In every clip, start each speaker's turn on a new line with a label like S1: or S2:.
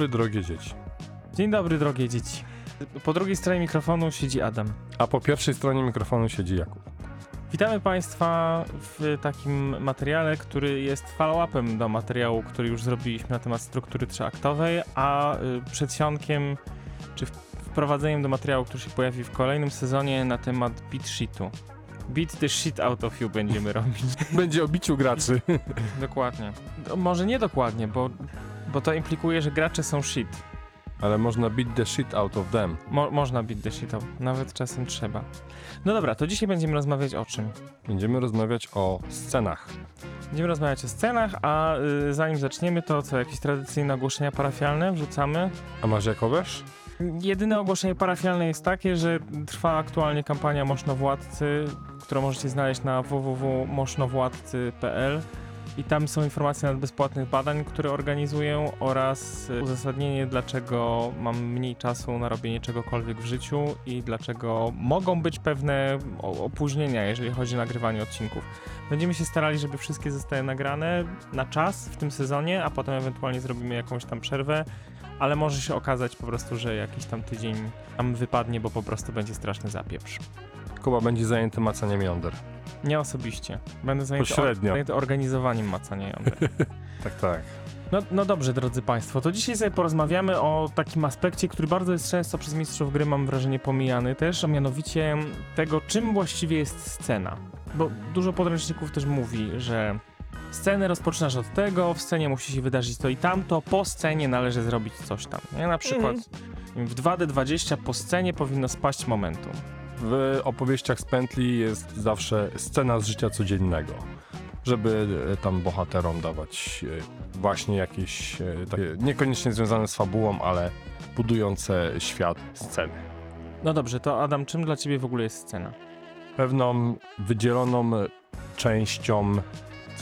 S1: dobry, drogie dzieci.
S2: Dzień dobry, drogie dzieci. Po drugiej stronie mikrofonu siedzi Adam.
S1: A po pierwszej stronie mikrofonu siedzi Jakub.
S2: Witamy Państwa w takim materiale, który jest follow-upem do materiału, który już zrobiliśmy na temat struktury trzyaktowej, a y, przedsionkiem czy wprowadzeniem do materiału, który się pojawi w kolejnym sezonie na temat beat sheetu. Beat the shit out of you będziemy robić.
S1: Będzie o biciu graczy.
S2: dokładnie. No, może nie dokładnie, bo, bo to implikuje, że gracze są shit.
S1: Ale można beat the shit out of them.
S2: Mo można beat the shit out, nawet czasem trzeba. No dobra, to dzisiaj będziemy rozmawiać o czym?
S1: Będziemy rozmawiać o scenach.
S2: Będziemy rozmawiać o scenach, a y, zanim zaczniemy, to co, jakieś tradycyjne ogłoszenia parafialne wrzucamy?
S1: A masz Jakowiesz?
S2: Jedyne ogłoszenie parafialne jest takie, że trwa aktualnie kampania Mosznowładcy, którą możecie znaleźć na www.mosznowładcy.pl i tam są informacje na bezpłatnych badań, które organizuję oraz y, uzasadnienie, dlaczego mam mniej czasu na robienie czegokolwiek w życiu i dlaczego mogą być pewne opóźnienia, jeżeli chodzi o nagrywanie odcinków. Będziemy się starali, żeby wszystkie zostały nagrane na czas w tym sezonie, a potem ewentualnie zrobimy jakąś tam przerwę, ale może się okazać po prostu, że jakiś tam tydzień nam wypadnie, bo po prostu będzie straszny zapieprz.
S1: Kuba będzie zajęty macaniem jąder.
S2: Nie osobiście. Będę zajęty,
S1: Pośrednio.
S2: zajęty organizowaniem macania jąder.
S1: Tak, tak.
S2: No, no dobrze, drodzy Państwo, to dzisiaj sobie porozmawiamy o takim aspekcie, który bardzo jest często przez mistrzów gry, mam wrażenie, pomijany też, a mianowicie tego, czym właściwie jest scena. Bo dużo podręczników też mówi, że scenę rozpoczynasz od tego, w scenie musi się wydarzyć to i tamto, po scenie należy zrobić coś tam. Nie? Na przykład w 2D20 po scenie powinno spaść momentum.
S1: W opowieściach z pętli jest zawsze scena z życia codziennego. Żeby e, tam bohaterom dawać e, właśnie jakieś e, takie niekoniecznie związane z fabułą, ale budujące świat sceny.
S2: No dobrze, to Adam, czym dla ciebie w ogóle jest scena?
S1: pewną wydzieloną częścią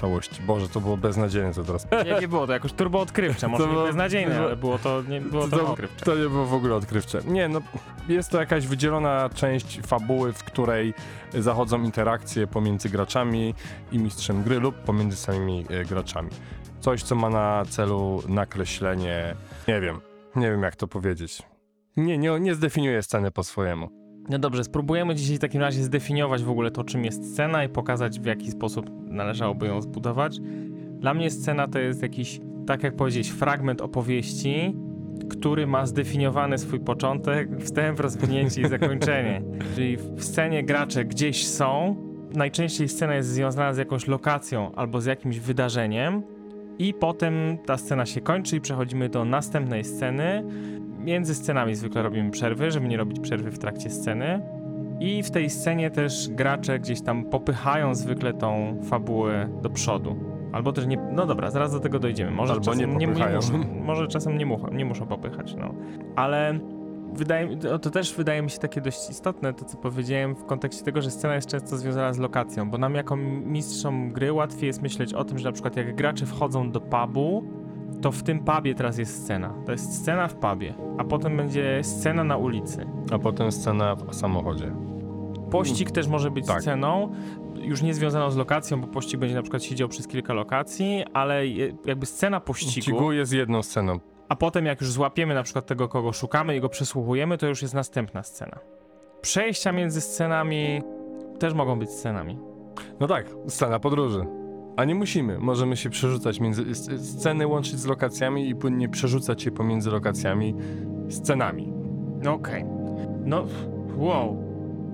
S1: całości. Boże, to było beznadziejne co teraz.
S2: Nie, nie było to jakoś turbo odkrywcze, może
S1: To
S2: nie
S1: było-
S2: beznadziejne,
S1: to-
S2: ale było to, nie, było to,
S1: to,
S2: odkrywcze.
S1: to nie było w ogóle odkrywcze. Nie, no jest to jakaś wydzielona część fabuły, w której zachodzą interakcje pomiędzy graczami i mistrzem gry lub pomiędzy samymi e, graczami. Coś, co ma na celu nakreślenie, nie wiem, nie wiem jak to powiedzieć. Nie, nie, nie zdefiniuję sceny po swojemu.
S2: No dobrze, spróbujemy dzisiaj w takim razie zdefiniować w ogóle to, czym jest scena i pokazać, w jaki sposób należałoby ją zbudować. Dla mnie scena to jest jakiś, tak jak powiedzieć, fragment opowieści, który ma zdefiniowany swój początek, wstęp, rozwinięcie i zakończenie. Czyli w scenie gracze gdzieś są, najczęściej scena jest związana z jakąś lokacją albo z jakimś wydarzeniem i potem ta scena się kończy i przechodzimy do następnej sceny, Między scenami zwykle robimy przerwy, żeby nie robić przerwy w trakcie sceny. I w tej scenie też gracze gdzieś tam popychają zwykle tą fabułę do przodu. Albo też nie. No dobra, zaraz do tego dojdziemy. Może
S1: Albo
S2: czasem
S1: nie
S2: nie, nie,
S1: popychają.
S2: muszą, może czasem nie, muszą, nie muszą popychać, no. Ale wydaje, to też wydaje mi się takie dość istotne, to co powiedziałem w kontekście tego, że scena jest często związana z lokacją, bo nam jako mistrzom gry łatwiej jest myśleć o tym, że na przykład jak gracze wchodzą do pubu, to w tym pubie teraz jest scena. To jest scena w pubie, a potem będzie scena na ulicy.
S1: A potem scena w samochodzie.
S2: Pościg też może być
S1: Tak.
S2: sceną, już nie związaną z lokacją, bo pościg będzie na przykład siedział przez kilka lokacji, ale jakby scena pościgu,
S1: Ścigu jest jedną sceną.
S2: a potem jak już złapiemy na przykład tego, kogo szukamy i go przesłuchujemy, to już jest następna scena. Przejścia między scenami też mogą być scenami.
S1: No tak, scena podróży. A nie musimy. Możemy się przerzucać między. sc- Sceny łączyć z lokacjami i płynnie przerzucać się pomiędzy lokacjami scenami.
S2: No Okej. No, wow.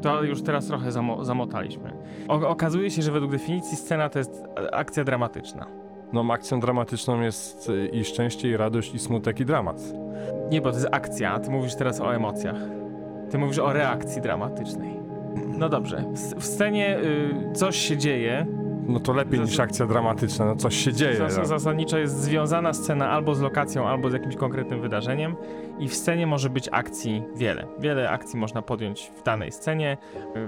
S2: To już teraz trochę zamo zamotaliśmy. O okazuje się, że według definicji scena to jest akcja dramatyczna.
S1: No, akcją dramatyczną jest i szczęście, i radość, i smutek, i dramat.
S2: Nie, bo to jest akcja, ty mówisz teraz o emocjach. Ty mówisz o reakcji dramatycznej. No dobrze, w, w scenie y, coś się dzieje.
S1: No to lepiej niż akcja dramatyczna. No coś się dzieje.
S2: Zas
S1: no.
S2: zasadniczo jest związana scena albo z lokacją, albo z jakimś konkretnym wydarzeniem i w scenie może być akcji wiele. Wiele akcji można podjąć w danej scenie.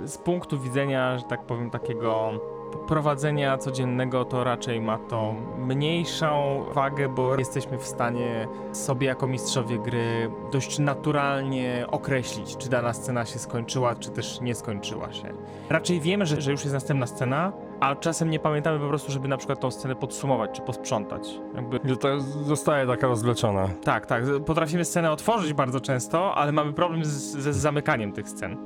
S2: Y, Z punktu widzenia, że tak powiem, takiego prowadzenia codziennego, to raczej ma to mniejszą wagę, bo jesteśmy w stanie sobie jako mistrzowie gry dość naturalnie określić, czy dana scena się skończyła, czy też nie skończyła się. Raczej wiemy, że, że już jest następna scena, a czasem nie pamiętamy po prostu, żeby na przykład tą scenę podsumować czy posprzątać. Jakby,
S1: Że to zostaje taka rozwleczona.
S2: tak, tak, potrafimy scenę otworzyć bardzo często, ale mamy problem z, ze zamykaniem tych scen.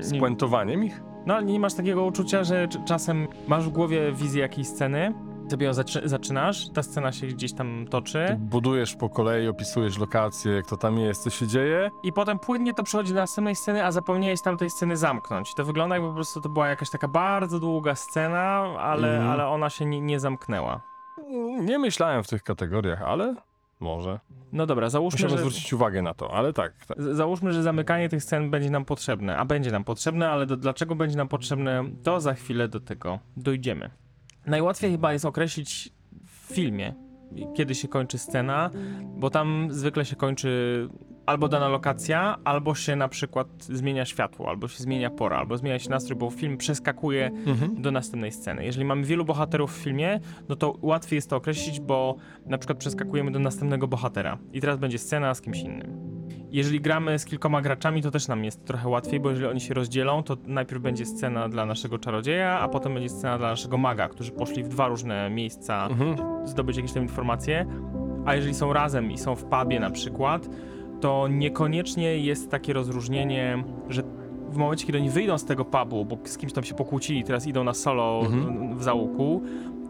S1: Z
S2: Nie-
S1: puentowaniem ich?
S2: No ale nie masz takiego uczucia, że cz- czasem masz w głowie wizję jakiejś sceny, sobie ją zaczy- zaczynasz, ta scena się gdzieś tam toczy
S1: Budujesz po kolei, opisujesz lokację, jak to tam jest, co się dzieje.
S2: i potem płynnie to przechodzi do następnej sceny, a zapomniałeś tamtej sceny zamknąć. To wygląda jakby po prostu to była jakaś taka bardzo długa scena, ale,
S1: Mhm.
S2: ale ona się nie, nie zamknęła.
S1: Nie myślałem w tych kategoriach, ale może.
S2: No dobra, załóżmy,
S1: Musimy
S2: że,
S1: zwrócić uwagę na to, ale tak. tak.
S2: załóżmy, że zamykanie tych scen będzie nam potrzebne, a będzie nam potrzebne, ale do, dlaczego będzie nam potrzebne, to za chwilę do tego dojdziemy. Najłatwiej chyba jest określić w filmie, kiedy się kończy scena, bo tam zwykle się kończy albo dana lokacja, albo się na przykład zmienia światło, albo się zmienia pora, albo zmienia się nastrój, bo film przeskakuje
S1: Mhm.
S2: do następnej sceny. Jeżeli mamy wielu bohaterów w filmie, no to łatwiej jest to określić, bo na przykład przeskakujemy do następnego bohatera i teraz będzie scena z kimś innym. Jeżeli gramy z kilkoma graczami, to też nam jest trochę łatwiej, bo jeżeli oni się rozdzielą, to najpierw będzie scena dla naszego czarodzieja, a potem będzie scena dla naszego maga, którzy poszli w dwa różne miejsca
S1: Mhm.
S2: zdobyć jakieś tam informacje. A jeżeli są razem i są w pubie na przykład, to niekoniecznie jest takie rozróżnienie, że w momencie, kiedy oni wyjdą z tego pubu, bo z kimś tam się pokłócili teraz idą na solo
S1: Mhm.
S2: w załuku,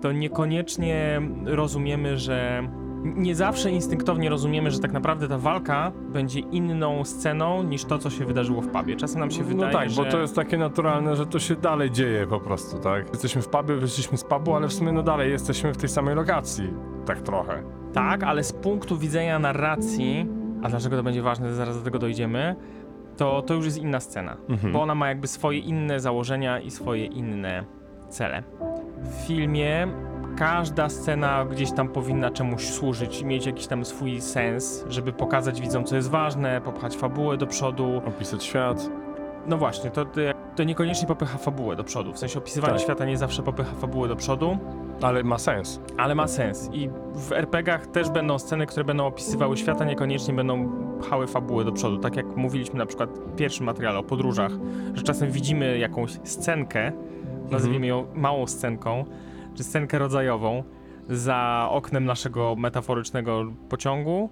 S2: to niekoniecznie rozumiemy, że nie zawsze instynktownie rozumiemy, że tak naprawdę ta walka będzie inną sceną niż to, co się wydarzyło w pubie. Czasem nam się wydaje,
S1: no tak,
S2: że...
S1: bo to jest takie naturalne, że to się dalej dzieje po prostu, tak? Jesteśmy w pubie, wyszliśmy z pubu, ale w sumie no dalej jesteśmy w tej samej lokacji. Tak trochę.
S2: Tak, ale z punktu widzenia narracji, a dlaczego to będzie ważne, zaraz do tego dojdziemy, to, to już jest inna scena,
S1: Mhm.
S2: bo ona ma jakby swoje inne założenia i swoje inne cele. W filmie każda scena gdzieś tam powinna czemuś służyć i mieć jakiś tam swój sens, żeby pokazać widzom, co jest ważne, popchać fabułę do przodu.
S1: Opisać świat.
S2: No właśnie, to, to, to niekoniecznie popycha fabułę do przodu, w sensie opisywanie
S1: Tak.
S2: świata nie zawsze popycha fabułę do przodu,
S1: Ale ma sens.
S2: ale ma sens. I w RPGach też będą sceny, które będą opisywały świata, niekoniecznie będą pchały fabułę do przodu. Tak jak mówiliśmy na przykład w pierwszym materiale o podróżach, że czasem widzimy jakąś scenkę, nazwijmy ją małą scenką, czy scenkę rodzajową, za oknem naszego metaforycznego pociągu,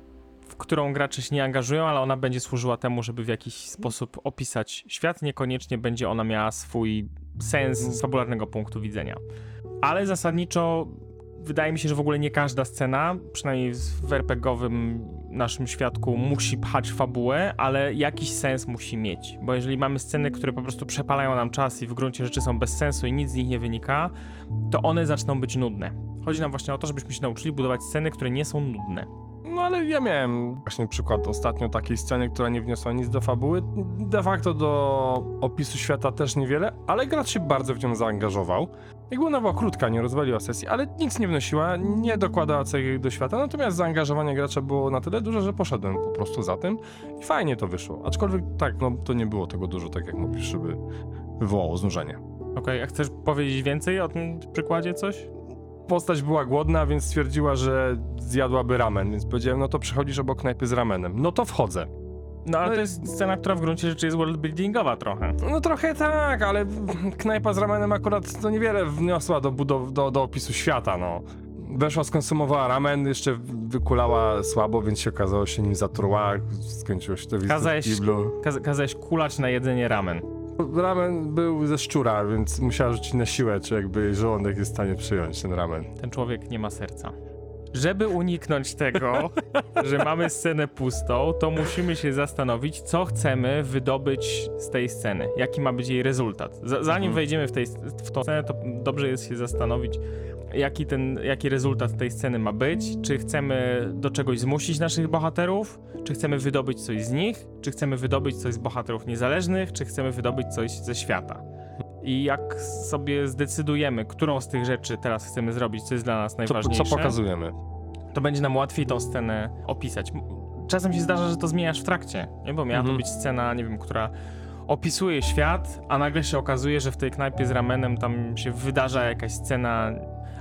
S2: w którą gracze się nie angażują, ale ona będzie służyła temu, żeby w jakiś sposób opisać świat. Niekoniecznie będzie ona miała swój sens z fabularnego punktu widzenia. Ale zasadniczo wydaje mi się, że w ogóle nie każda scena, przynajmniej w RPGowym naszym świadku, musi pchać fabułę, ale jakiś sens musi mieć. Bo jeżeli mamy sceny, które po prostu przepalają nam czas i w gruncie rzeczy są bez sensu i nic z nich nie wynika, to one zaczną być nudne. Chodzi nam właśnie o to, żebyśmy się nauczyli budować sceny, które nie są nudne.
S1: No ale ja miałem właśnie przykład ostatnio takiej sceny, która nie wniosła nic do fabuły. De facto do opisu świata też niewiele, ale gracz się bardzo w nią zaangażował. Jakby ona była krótka, nie rozwaliła sesji, ale nic nie wnosiła, nie dokładała cech do świata, natomiast zaangażowanie gracza było na tyle duże, że poszedłem po prostu za tym i fajnie to wyszło. Aczkolwiek tak, no to nie było tego dużo, tak jak mówisz, żeby wywołało znużenie.
S2: Okej, a chcesz powiedzieć więcej o tym przykładzie coś?
S1: Postać była głodna, więc stwierdziła, że zjadłaby ramen, więc powiedziałem, no to przychodzisz obok knajpy z ramenem. No to wchodzę.
S2: No ale
S1: No
S2: to
S1: i-
S2: jest scena, która w gruncie rzeczy jest worldbuildingowa trochę.
S1: No trochę tak, ale knajpa z ramenem akurat to niewiele wniosła do, budow- do, do opisu świata, no. Weszła, skonsumowała ramen, jeszcze wykulała słabo, więc się okazało, się nim zatruła, skończyło się to wizytą w
S2: Kazałeś-
S1: kiblu.
S2: Kaz kazałeś kulać na jedzenie ramen.
S1: Ramen był ze szczura, więc musiała rzucić na siłę, czy jakby żołądek jest w stanie przyjąć ten ramen.
S2: Ten człowiek nie ma serca. Żeby uniknąć tego, że mamy scenę pustą, to musimy się zastanowić, co chcemy wydobyć z tej sceny. Jaki ma być jej rezultat. Z zanim
S1: Mhm.
S2: wejdziemy w, tej, w tą scenę, to dobrze jest się zastanowić, jaki, ten, jaki rezultat tej sceny ma być. Czy chcemy do czegoś zmusić naszych bohaterów, czy chcemy wydobyć coś z nich, czy chcemy wydobyć coś z bohaterów niezależnych, czy chcemy wydobyć coś ze świata. I jak sobie zdecydujemy, którą z tych rzeczy teraz chcemy zrobić, co jest dla nas
S1: Co,
S2: najważniejsze,
S1: co pokazujemy?
S2: to będzie nam łatwiej tą scenę opisać. Czasem się zdarza, że to zmieniasz w trakcie, nie? bo miała
S1: Mhm.
S2: to być scena, nie wiem, która opisuje świat, a nagle się okazuje, że w tej knajpie z ramenem tam się wydarza jakaś scena.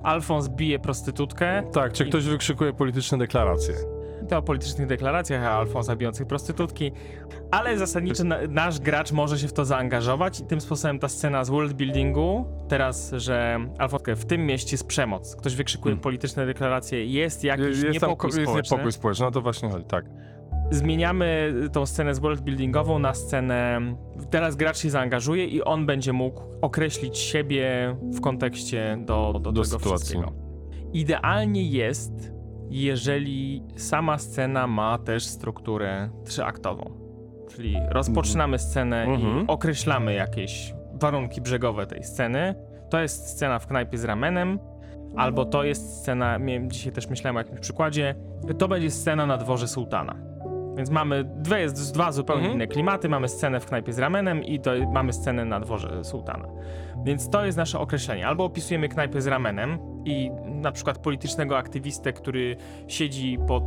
S2: Alfons bije prostytutkę.
S1: Tak, czy ktoś wykrzykuje polityczne deklaracje.
S2: to o politycznych deklaracjach, a Alfonsa bijących prostytutki, ale zasadniczo na, nasz gracz może się w to zaangażować i tym sposobem ta scena z worldbuildingu, teraz, że Alfonso, w tym mieście jest przemoc, ktoś wykrzykuje
S1: Hmm.
S2: polityczne deklaracje, jest jakiś
S1: jest, tam,
S2: niepokój
S1: jest
S2: społeczny.
S1: niepokój społeczny, no to właśnie chodzi, tak.
S2: Zmieniamy tą scenę z worldbuildingową na scenę. Teraz gracz się zaangażuje i on będzie mógł określić siebie w kontekście do, do,
S1: Do
S2: tego
S1: sytuacji.
S2: wszystkiego. Idealnie jest, jeżeli sama scena ma też strukturę trzyaktową. Czyli rozpoczynamy scenę
S1: Mhm.
S2: i określamy jakieś warunki brzegowe tej sceny. To jest scena w knajpie z ramenem, albo to jest scena, dzisiaj też myślałem o jakimś przykładzie, to będzie scena na dworze sułtana. Więc mamy dwie, jest dwa zupełnie
S1: Mhm.
S2: inne klimaty. Mamy scenę w knajpie z ramenem i to mamy scenę na dworze sułtana. Więc to jest nasze określenie. Albo opisujemy knajpę z ramenem i na przykład politycznego aktywistę, który siedzi pod.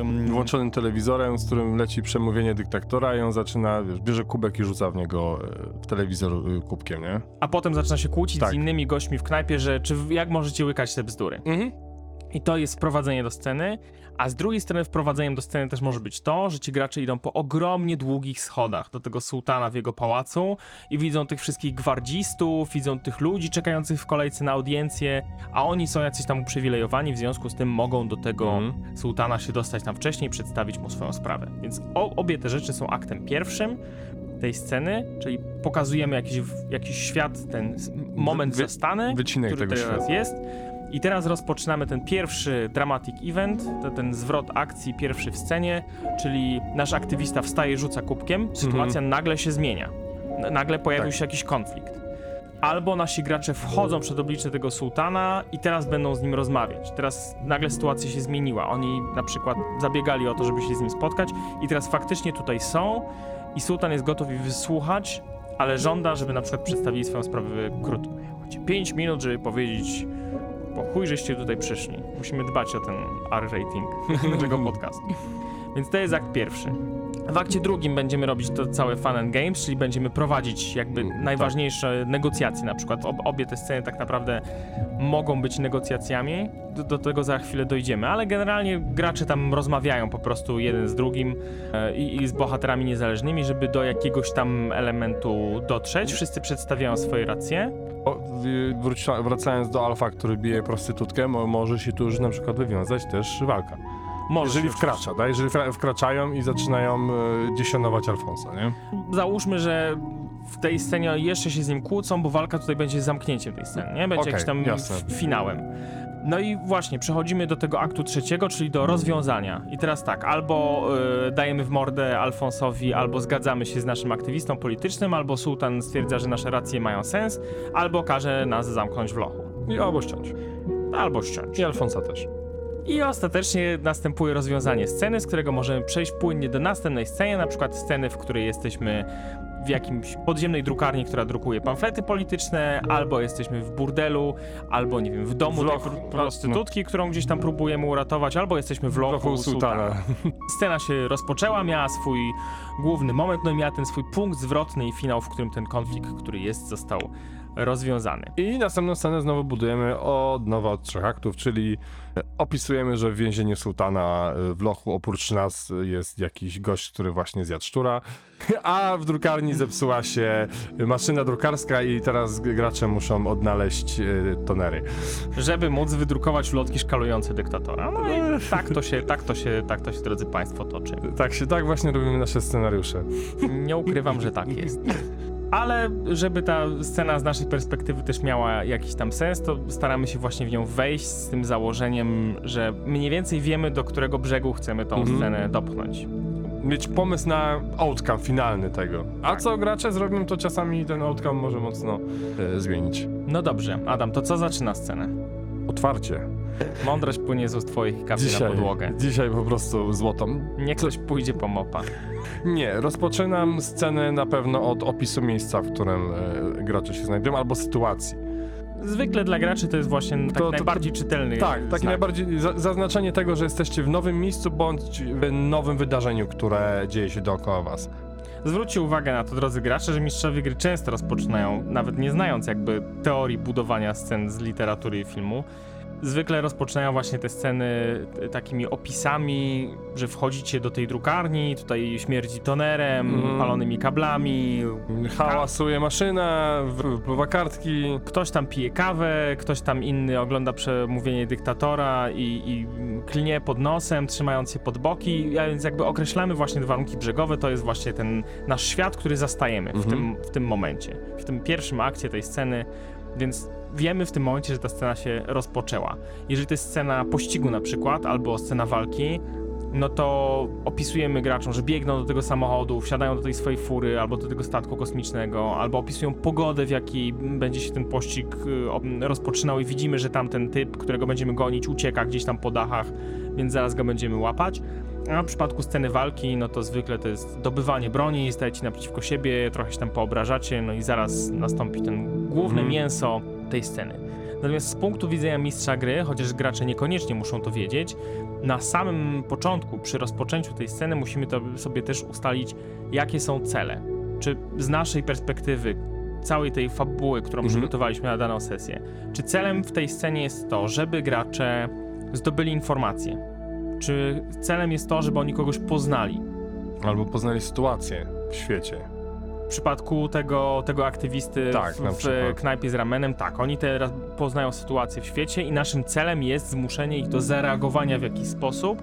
S2: ym,
S1: Włączonym telewizorem, z którym leci przemówienie dyktatora i on zaczyna, wiesz, bierze kubek i rzuca w niego e, w telewizor e, kubkiem, nie?
S2: a potem zaczyna się kłócić
S1: Tak.
S2: z innymi gośćmi w knajpie, że czy jak możecie łykać te bzdury.
S1: Mhm.
S2: I to jest wprowadzenie do sceny, a z drugiej strony wprowadzeniem do sceny też może być to, że ci gracze idą po ogromnie długich schodach do tego sułtana w jego pałacu i widzą tych wszystkich gwardzistów, widzą tych ludzi czekających w kolejce na audiencję, a oni są jacyś tam uprzywilejowani, w związku z tym mogą do tego
S1: Mhm.
S2: sułtana się dostać tam wcześniej i przedstawić mu swoją sprawę. Więc o, obie te rzeczy są aktem pierwszym tej sceny, czyli pokazujemy jakiś, jakiś świat, ten moment
S1: Wy-
S2: zastany,
S1: wycinek
S2: który
S1: tego
S2: teraz
S1: świata.
S2: jest. I teraz rozpoczynamy ten pierwszy dramatic event, to ten zwrot akcji pierwszy w scenie, czyli nasz aktywista wstaje, rzuca kubkiem, sytuacja nagle się zmienia. Nagle pojawił
S1: Tak.
S2: się jakiś konflikt. Albo nasi gracze wchodzą przed oblicze tego sułtana i teraz będą z nim rozmawiać. Teraz nagle sytuacja się zmieniła. Oni na przykład zabiegali o to, żeby się z nim spotkać i teraz faktycznie tutaj są i sułtan jest gotów ich wysłuchać, ale żąda, żeby na przykład przedstawili swoją sprawę krótko. Macie 5 minut, żeby powiedzieć po chuj, żeście tutaj przyszli. Musimy dbać o ten R-rating naszego podcastu. Więc to jest akt pierwszy. W akcie drugim będziemy robić to całe fun and games, czyli będziemy prowadzić jakby
S1: Mm, tak.
S2: najważniejsze negocjacje na przykład. Ob, obie te sceny tak naprawdę mogą być negocjacjami, do, do tego za chwilę dojdziemy, ale generalnie gracze tam rozmawiają po prostu jeden z drugim e, i, z bohaterami niezależnymi, żeby do jakiegoś tam elementu dotrzeć. Wszyscy przedstawiają swoje racje.
S1: O, y, wróci- wracając do Alfa, który bije prostytutkę, mo, może się tu już na przykład wywiązać też walka.
S2: Może
S1: Jeżeli wkracza, tak? Jeżeli wkra- wkraczają i zaczynają e, dziesionować Alfonsa, nie?
S2: załóżmy, że w tej scenie jeszcze się z nim kłócą, bo walka tutaj będzie zamknięciem tej sceny, nie? Będzie
S1: Okej,
S2: jakimś tam
S1: jasne.
S2: f- finałem. No i właśnie, przechodzimy do tego aktu trzeciego, czyli do rozwiązania. I teraz tak, albo y, dajemy w mordę Alfonsowi, albo zgadzamy się z naszym aktywistą politycznym, albo sułtan stwierdza, że nasze racje mają sens, albo każe nas zamknąć w lochu.
S1: I albo ściąć.
S2: Albo ściąć.
S1: I Alfonsa też.
S2: I ostatecznie następuje rozwiązanie sceny, z którego możemy przejść płynnie do następnej sceny, na przykład sceny, w której jesteśmy w jakimś podziemnej drukarni, która drukuje pamflety polityczne, albo jesteśmy w burdelu, albo nie wiem, w domu
S1: W
S2: tej
S1: lochu,
S2: pr- prostytutki, którą gdzieś tam próbujemy uratować, albo jesteśmy w lochu,
S1: Lochu
S2: sułtana.
S1: sułtana.
S2: Scena się rozpoczęła, miała swój główny moment, no i miała ten swój punkt zwrotny i finał, w którym ten konflikt, który jest, został rozwiązany.
S1: I następną scenę znowu budujemy od nowa od trzech aktów, czyli opisujemy, że w więzieniu sułtana e, w lochu oprócz nas jest jakiś gość, który właśnie zjadł szczura, a w drukarni zepsuła się maszyna drukarska i teraz gracze muszą odnaleźć e, tonery.
S2: żeby móc wydrukować ulotki szkalujące dyktatora. No i tak to się, tak to się, tak to się, drodzy Państwo, toczy.
S1: Tak się, tak właśnie robimy nasze scenariusze.
S2: Nie ukrywam, że tak jest. Ale żeby ta scena z naszej perspektywy też miała jakiś tam sens, to staramy się właśnie w nią wejść z tym założeniem, że mniej więcej wiemy, do którego brzegu chcemy tą
S1: Mhm.
S2: scenę dopchnąć.
S1: Mieć pomysł na outcome finalny tego. A
S2: Tak.
S1: co gracze zrobią, to czasami ten outcome może mocno e, zmienić.
S2: No dobrze, Adam, to co zaczyna scenę?
S1: Otwarcie.
S2: Mądrość płynie z ust twoich i kapie na
S1: Dzisiaj,
S2: podłogę.
S1: dzisiaj po prostu złotą.
S2: Niech ktoś pójdzie po mopa.
S1: Nie, rozpoczynam scenę na pewno od opisu miejsca, w którym e, gracze się znajdują, albo sytuacji.
S2: Zwykle dla graczy to jest właśnie taki
S1: To- to-
S2: najbardziej czytelny
S1: Tak,
S2: znak.
S1: najbardziej za, zaznaczenie tego, że jesteście w nowym miejscu bądź w nowym wydarzeniu, które dzieje się dookoła was.
S2: Zwróćcie uwagę na to, drodzy gracze, że mistrzowie gry często rozpoczynają, nawet nie znając jakby teorii budowania scen z literatury i filmu, zwykle rozpoczynają właśnie te sceny e, takimi opisami, że wchodzicie do tej drukarni, tutaj śmierdzi tonerem,
S1: Mhm.
S2: palonymi kablami,
S1: Hałasuje maszyna, wpływa kartki.
S2: ktoś tam pije kawę, ktoś tam inny ogląda przemówienie dyktatora i, i klnie pod nosem, trzymając się pod boki, a więc jakby określamy właśnie warunki brzegowe, to jest właśnie ten nasz świat, który zastajemy w,
S1: Mhm.
S2: tym, w tym momencie, w tym pierwszym akcie tej sceny, więc wiemy w tym momencie, że ta scena się rozpoczęła. Jeżeli to jest scena pościgu na przykład, albo scena walki, no to opisujemy graczom, że biegną do tego samochodu, wsiadają do tej swojej fury albo do tego statku kosmicznego, albo opisują pogodę, w jakiej będzie się ten pościg y, rozpoczynał i widzimy, że tamten typ, którego będziemy gonić, ucieka gdzieś tam po dachach, więc zaraz go będziemy łapać. A w przypadku sceny walki, no to zwykle to jest dobywanie broni, stajecie naprzeciwko siebie, trochę się tam poobrażacie, no i zaraz nastąpi ten główne
S1: Mhm.
S2: mięso tej sceny. Natomiast z punktu widzenia mistrza gry, chociaż gracze niekoniecznie muszą to wiedzieć, na samym początku, przy rozpoczęciu tej sceny, musimy to sobie też ustalić, jakie są cele. Czy z naszej perspektywy, całej tej fabuły, którą
S1: Mhm.
S2: przygotowaliśmy na daną sesję, czy celem w tej scenie jest to, żeby gracze zdobyli informacje? Czy celem jest to, żeby oni kogoś poznali?
S1: Albo poznali sytuację w świecie.
S2: W przypadku tego, tego aktywisty
S1: Tak,
S2: w, w knajpie z ramenem, tak, oni teraz poznają sytuację w świecie i naszym celem jest zmuszenie ich do zareagowania w jakiś sposób,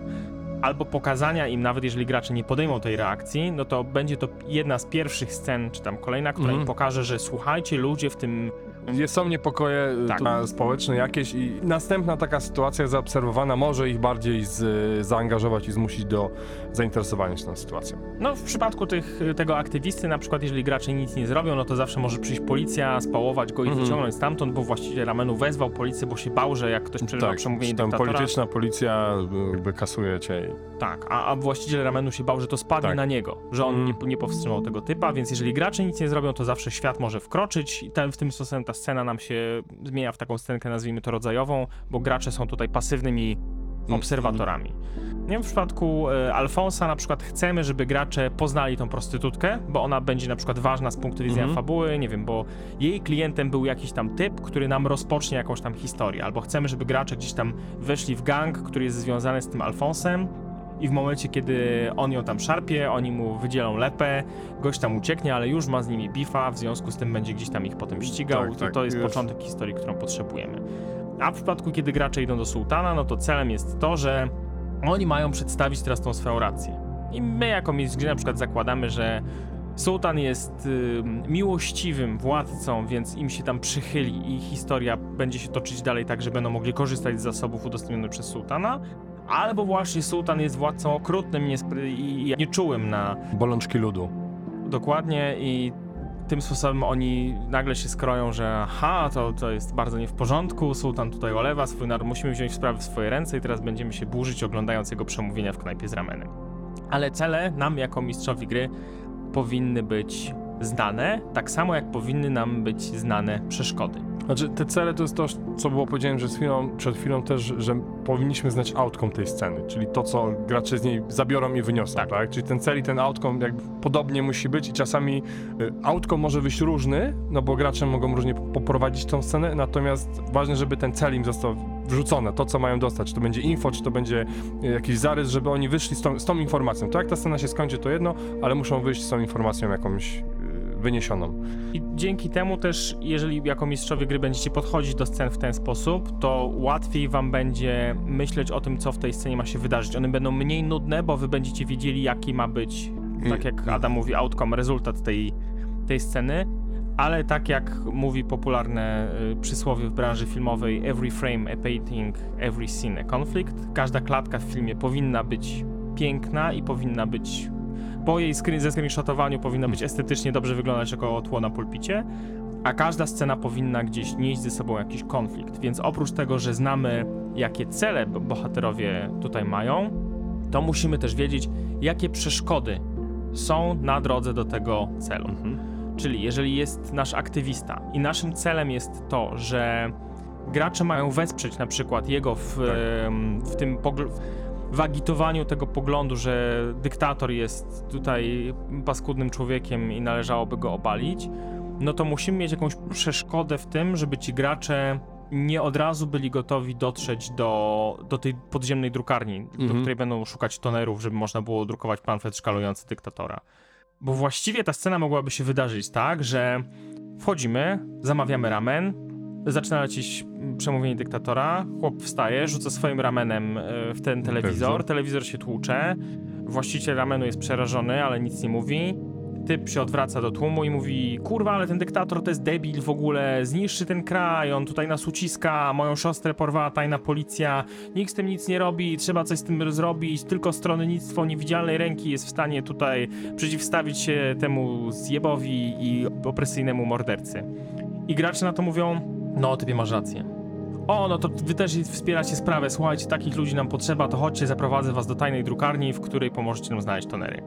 S2: albo pokazania im, nawet jeżeli gracze nie podejmą tej reakcji, no to będzie to jedna z pierwszych scen, czy tam kolejna, która
S1: Mhm.
S2: im pokaże, że słuchajcie, ludzie w tym
S1: Jest, są niepokoje
S2: Tak.
S1: tak. społeczne jakieś i następna taka sytuacja zaobserwowana może ich bardziej z, zaangażować i zmusić do zainteresowania się tą sytuacją.
S2: No, w przypadku tych, tego aktywisty, na przykład, jeżeli gracze nic nie zrobią, no to zawsze może przyjść policja, spałować go i
S1: Mhm.
S2: wyciągnąć stamtąd, bo właściciel ramenu wezwał policję, bo się bał, że jak ktoś przerywa przemówienie
S1: czy tam
S2: dyktatora...
S1: polityczna policja y, jakby kasuje cię.
S2: Tak, a, a właściciel ramenu się bał, że to spadnie
S1: Tak.
S2: na niego, że on
S1: Mm.
S2: nie, nie powstrzymał tego typa, więc jeżeli gracze nic nie zrobią, to zawsze świat może wkroczyć i ten, w tym sposobem ta scena nam się zmienia w taką scenkę, nazwijmy to rodzajową, bo gracze są tutaj pasywnymi obserwatorami. Nie wiem, w przypadku e, Alfonsa na przykład chcemy, żeby gracze poznali tą prostytutkę, bo ona będzie na przykład ważna z punktu widzenia
S1: Mhm.
S2: fabuły, nie wiem, bo jej klientem był jakiś tam typ, który nam rozpocznie jakąś tam historię, albo chcemy, żeby gracze gdzieś tam weszli w gang, który jest związany z tym Alfonsem i w momencie, kiedy on ją tam szarpie, oni mu wydzielą lepę, gość tam ucieknie, ale już ma z nimi bifa, w związku z tym będzie gdzieś tam ich potem ścigał.
S1: Tak,
S2: to,
S1: tak,
S2: to jest
S1: jest.
S2: początek historii, którą potrzebujemy. A w przypadku, kiedy gracze idą do sułtana, no to celem jest to, że oni mają przedstawić teraz tą swoją rację. I my jako mistrz gry na przykład zakładamy, że sułtan jest y, miłościwym władcą, więc im się tam przychyli i historia będzie się toczyć dalej tak, że będą mogli korzystać z zasobów udostępnionych przez sułtana. Albo właśnie sułtan jest władcą okrutnym niespry- i i nieczułym na
S1: Bolączki ludu.
S2: dokładnie i tym sposobem oni nagle się skroją, że aha, to, to jest bardzo nie w porządku, sułtan tutaj olewa swój naród, musimy wziąć sprawy w swoje ręce i teraz będziemy się burzyć oglądając jego przemówienia w knajpie z ramenem. Ale cele nam jako mistrzowi gry powinny być znane, tak samo jak powinny nam być znane przeszkody.
S1: Znaczy, te cele to jest to, co było powiedziałem przed chwilą, przed chwilą też, że powinniśmy znać outcome tej sceny, czyli to, co gracze z niej zabiorą i wyniosą,
S2: Tak.
S1: tak? Czyli ten cel i ten outcome jakby podobnie musi być i czasami y, outcome może być różny, no bo gracze mogą różnie poprowadzić tą scenę, natomiast ważne, żeby ten cel im został wrzucone, to, co mają dostać, czy to będzie info, czy to będzie y, jakiś zarys, żeby oni wyszli z tą, z tą informacją. To jak ta scena się skończy, to jedno, ale muszą wyjść z tą informacją jakąś wyniesioną.
S2: I dzięki temu też, jeżeli jako mistrzowie gry będziecie podchodzić do scen w ten sposób, to łatwiej wam będzie myśleć o tym, co w tej scenie ma się wydarzyć. One będą mniej nudne, bo wy będziecie wiedzieli, jaki ma być, tak jak Adam mówi, outcome, rezultat tej, tej sceny. Ale tak jak mówi popularne y, przysłowie w branży filmowej, every frame a painting, every scene a conflict. Każda klatka w filmie powinna być piękna i powinna być po jej screen, ze screenshotowaniu powinna być estetycznie dobrze wyglądać jako tło na pulpicie, a każda scena powinna gdzieś nieść ze sobą jakiś konflikt. Więc oprócz tego, że znamy, jakie cele bo- bohaterowie tutaj mają, to musimy też wiedzieć, jakie przeszkody są na drodze do tego celu. Czyli jeżeli jest nasz aktywista i naszym celem jest to, że gracze mają wesprzeć na przykład jego w,
S1: Tak.
S2: w tym pogl- w agitowaniu tego poglądu, że dyktator jest tutaj paskudnym człowiekiem i należałoby go obalić, no to musimy mieć jakąś przeszkodę w tym, żeby ci gracze nie od razu byli gotowi dotrzeć do, do tej podziemnej drukarni, do
S1: Mhm.
S2: której będą szukać tonerów, żeby można było drukować pamflet szkalujący dyktatora. Bo właściwie ta scena mogłaby się wydarzyć tak, że wchodzimy, zamawiamy ramen, zaczyna lecieć przemówienie dyktatora, chłop wstaje, rzuca swoim ramenem e, w ten telewizor,
S1: Telewizor.
S2: telewizor się tłucze, właściciel ramenu jest przerażony, ale nic nie mówi. Typ się odwraca do tłumu i mówi: Kurwa, ale ten dyktator to jest debil w ogóle, zniszczy ten kraj, on tutaj nas uciska, moją siostrę porwała tajna policja, nikt z tym nic nie robi, trzeba coś z tym zrobić, tylko stronnictwo niewidzialnej ręki jest w stanie tutaj przeciwstawić się temu zjebowi i opresyjnemu mordercy. I gracze na to mówią: No, typie masz rację. O, no to wy też wspieracie sprawę, słuchajcie, takich ludzi nam potrzeba, to chodźcie, zaprowadzę was do tajnej drukarni, w której pomożecie nam znaleźć tonery.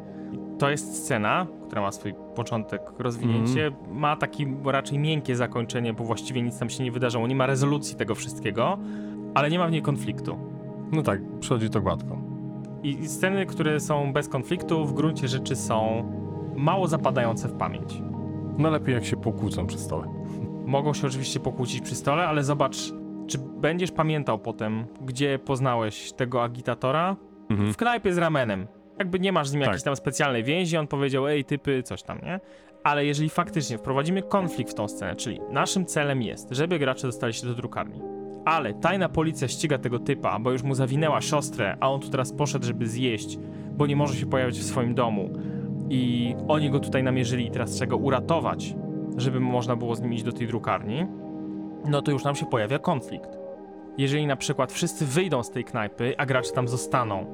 S2: To jest scena, która ma swój początek, rozwinięcie, ma taki raczej miękkie zakończenie, bo właściwie nic tam się nie wydarzyło, nie ma rezolucji tego wszystkiego, ale nie ma w niej konfliktu.
S1: No tak, przychodzi to gładko.
S2: I sceny, które są bez konfliktu, w gruncie rzeczy są mało zapadające w pamięć.
S1: No lepiej jak się pokłócą przy stole.
S2: Mogą się oczywiście pokłócić przy stole, ale zobacz, czy będziesz pamiętał potem, gdzie poznałeś tego agitatora?
S1: Mhm.
S2: W knajpie z ramenem. Jakby nie masz z nim
S1: Tak.
S2: jakiejś tam specjalnej więzi, on powiedział, ej typy, coś tam, nie? Ale jeżeli faktycznie wprowadzimy konflikt w tą scenę, czyli naszym celem jest, żeby gracze dostali się do drukarni, ale tajna policja ściga tego typa, bo już mu zawinęła siostrę, a on tu teraz poszedł, żeby zjeść, bo nie może się pojawiać w swoim domu i oni go tutaj namierzyli i teraz trzeba go uratować, żeby można było z nim iść do tej drukarni, no to już nam się pojawia konflikt. Jeżeli na przykład wszyscy wyjdą z tej knajpy, a gracze tam zostaną,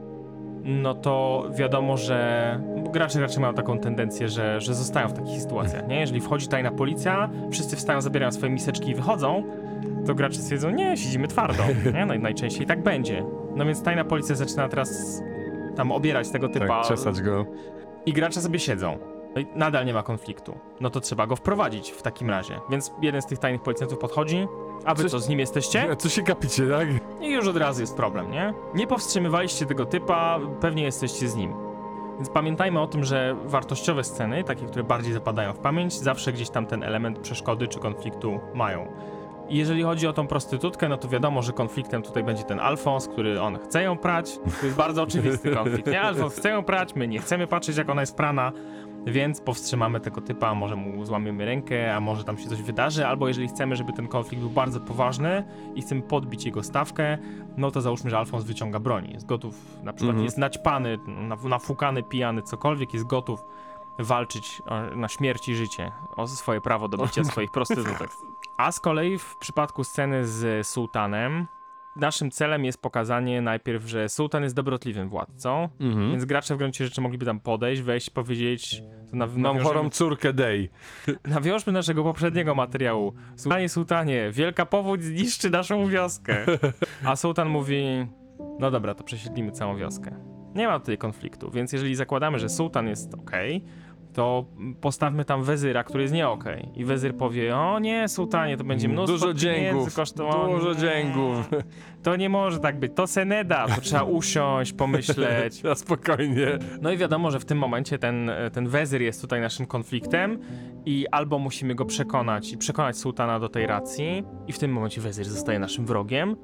S2: no to wiadomo, że gracze raczej mają taką tendencję, że, że zostają w takich sytuacjach, nie? Jeżeli wchodzi tajna policja, wszyscy wstają, zabierają swoje miseczki i wychodzą, to gracze stwierdzą, nie, siedzimy twardo, nie? Naj, najczęściej tak będzie. No więc tajna policja zaczyna teraz tam obierać tego typa
S1: Tak, czesać go.
S2: i gracze sobie siedzą. No nadal nie ma konfliktu. No to trzeba go wprowadzić w takim razie. Więc jeden z tych tajnych policjantów podchodzi, a wy
S1: Coś-
S2: co, z nim jesteście?
S1: A Co się gapicie, tak?
S2: I już od razu jest problem, nie? Nie powstrzymywaliście tego typa, pewnie jesteście z nim. Więc pamiętajmy o tym, że wartościowe sceny, takie, które bardziej zapadają w pamięć, zawsze gdzieś tam ten element przeszkody czy konfliktu mają. I jeżeli chodzi o tą prostytutkę, no to wiadomo, że konfliktem tutaj będzie ten Alfons, który on chce ją prać. To jest bardzo oczywisty konflikt, nie? Alfons chce ją prać, my nie chcemy patrzeć, jak ona jest prana, więc powstrzymamy tego typa, może mu złamiemy rękę, a może tam się coś wydarzy, albo jeżeli chcemy, żeby ten konflikt był bardzo poważny i chcemy podbić jego stawkę, no to załóżmy, że Alfons wyciąga broń, jest gotów, na przykład
S1: Mhm.
S2: jest naćpany, na- nafukany, pijany, cokolwiek, jest gotów walczyć o, na śmierć i życie, o swoje prawo do bycia swoich prostytutek. A z kolei w przypadku sceny z sułtanem, naszym celem jest pokazanie najpierw, że sułtan jest dobrotliwym władcą,
S1: Mhm.
S2: więc gracze w gruncie rzeczy mogliby tam podejść, wejść, powiedzieć, to naw-
S1: Mam chorą córkę Day.
S2: Nawiążmy naszego poprzedniego materiału. Sułtanie, sułtanie, wielka powódź zniszczy naszą wioskę. A sułtan mówi, no dobra, to przesiedlimy całą wioskę. Nie ma tutaj konfliktu, więc jeżeli zakładamy, że sułtan jest ok, to postawmy tam wezyra, który jest nie ok. I wezyr powie, o nie, sułtanie, to będzie mnóstwo
S1: Dużo
S2: pieniędzy kosztowało.
S1: Dużo
S2: Nie,
S1: dzięgów.
S2: To nie może tak być, to seneda, to trzeba usiąść, pomyśleć.
S1: Na spokojnie.
S2: No i wiadomo, że w tym momencie ten, ten wezyr jest tutaj naszym konfliktem i albo musimy go przekonać i przekonać sułtana do tej racji i w tym momencie wezyr zostaje naszym wrogiem,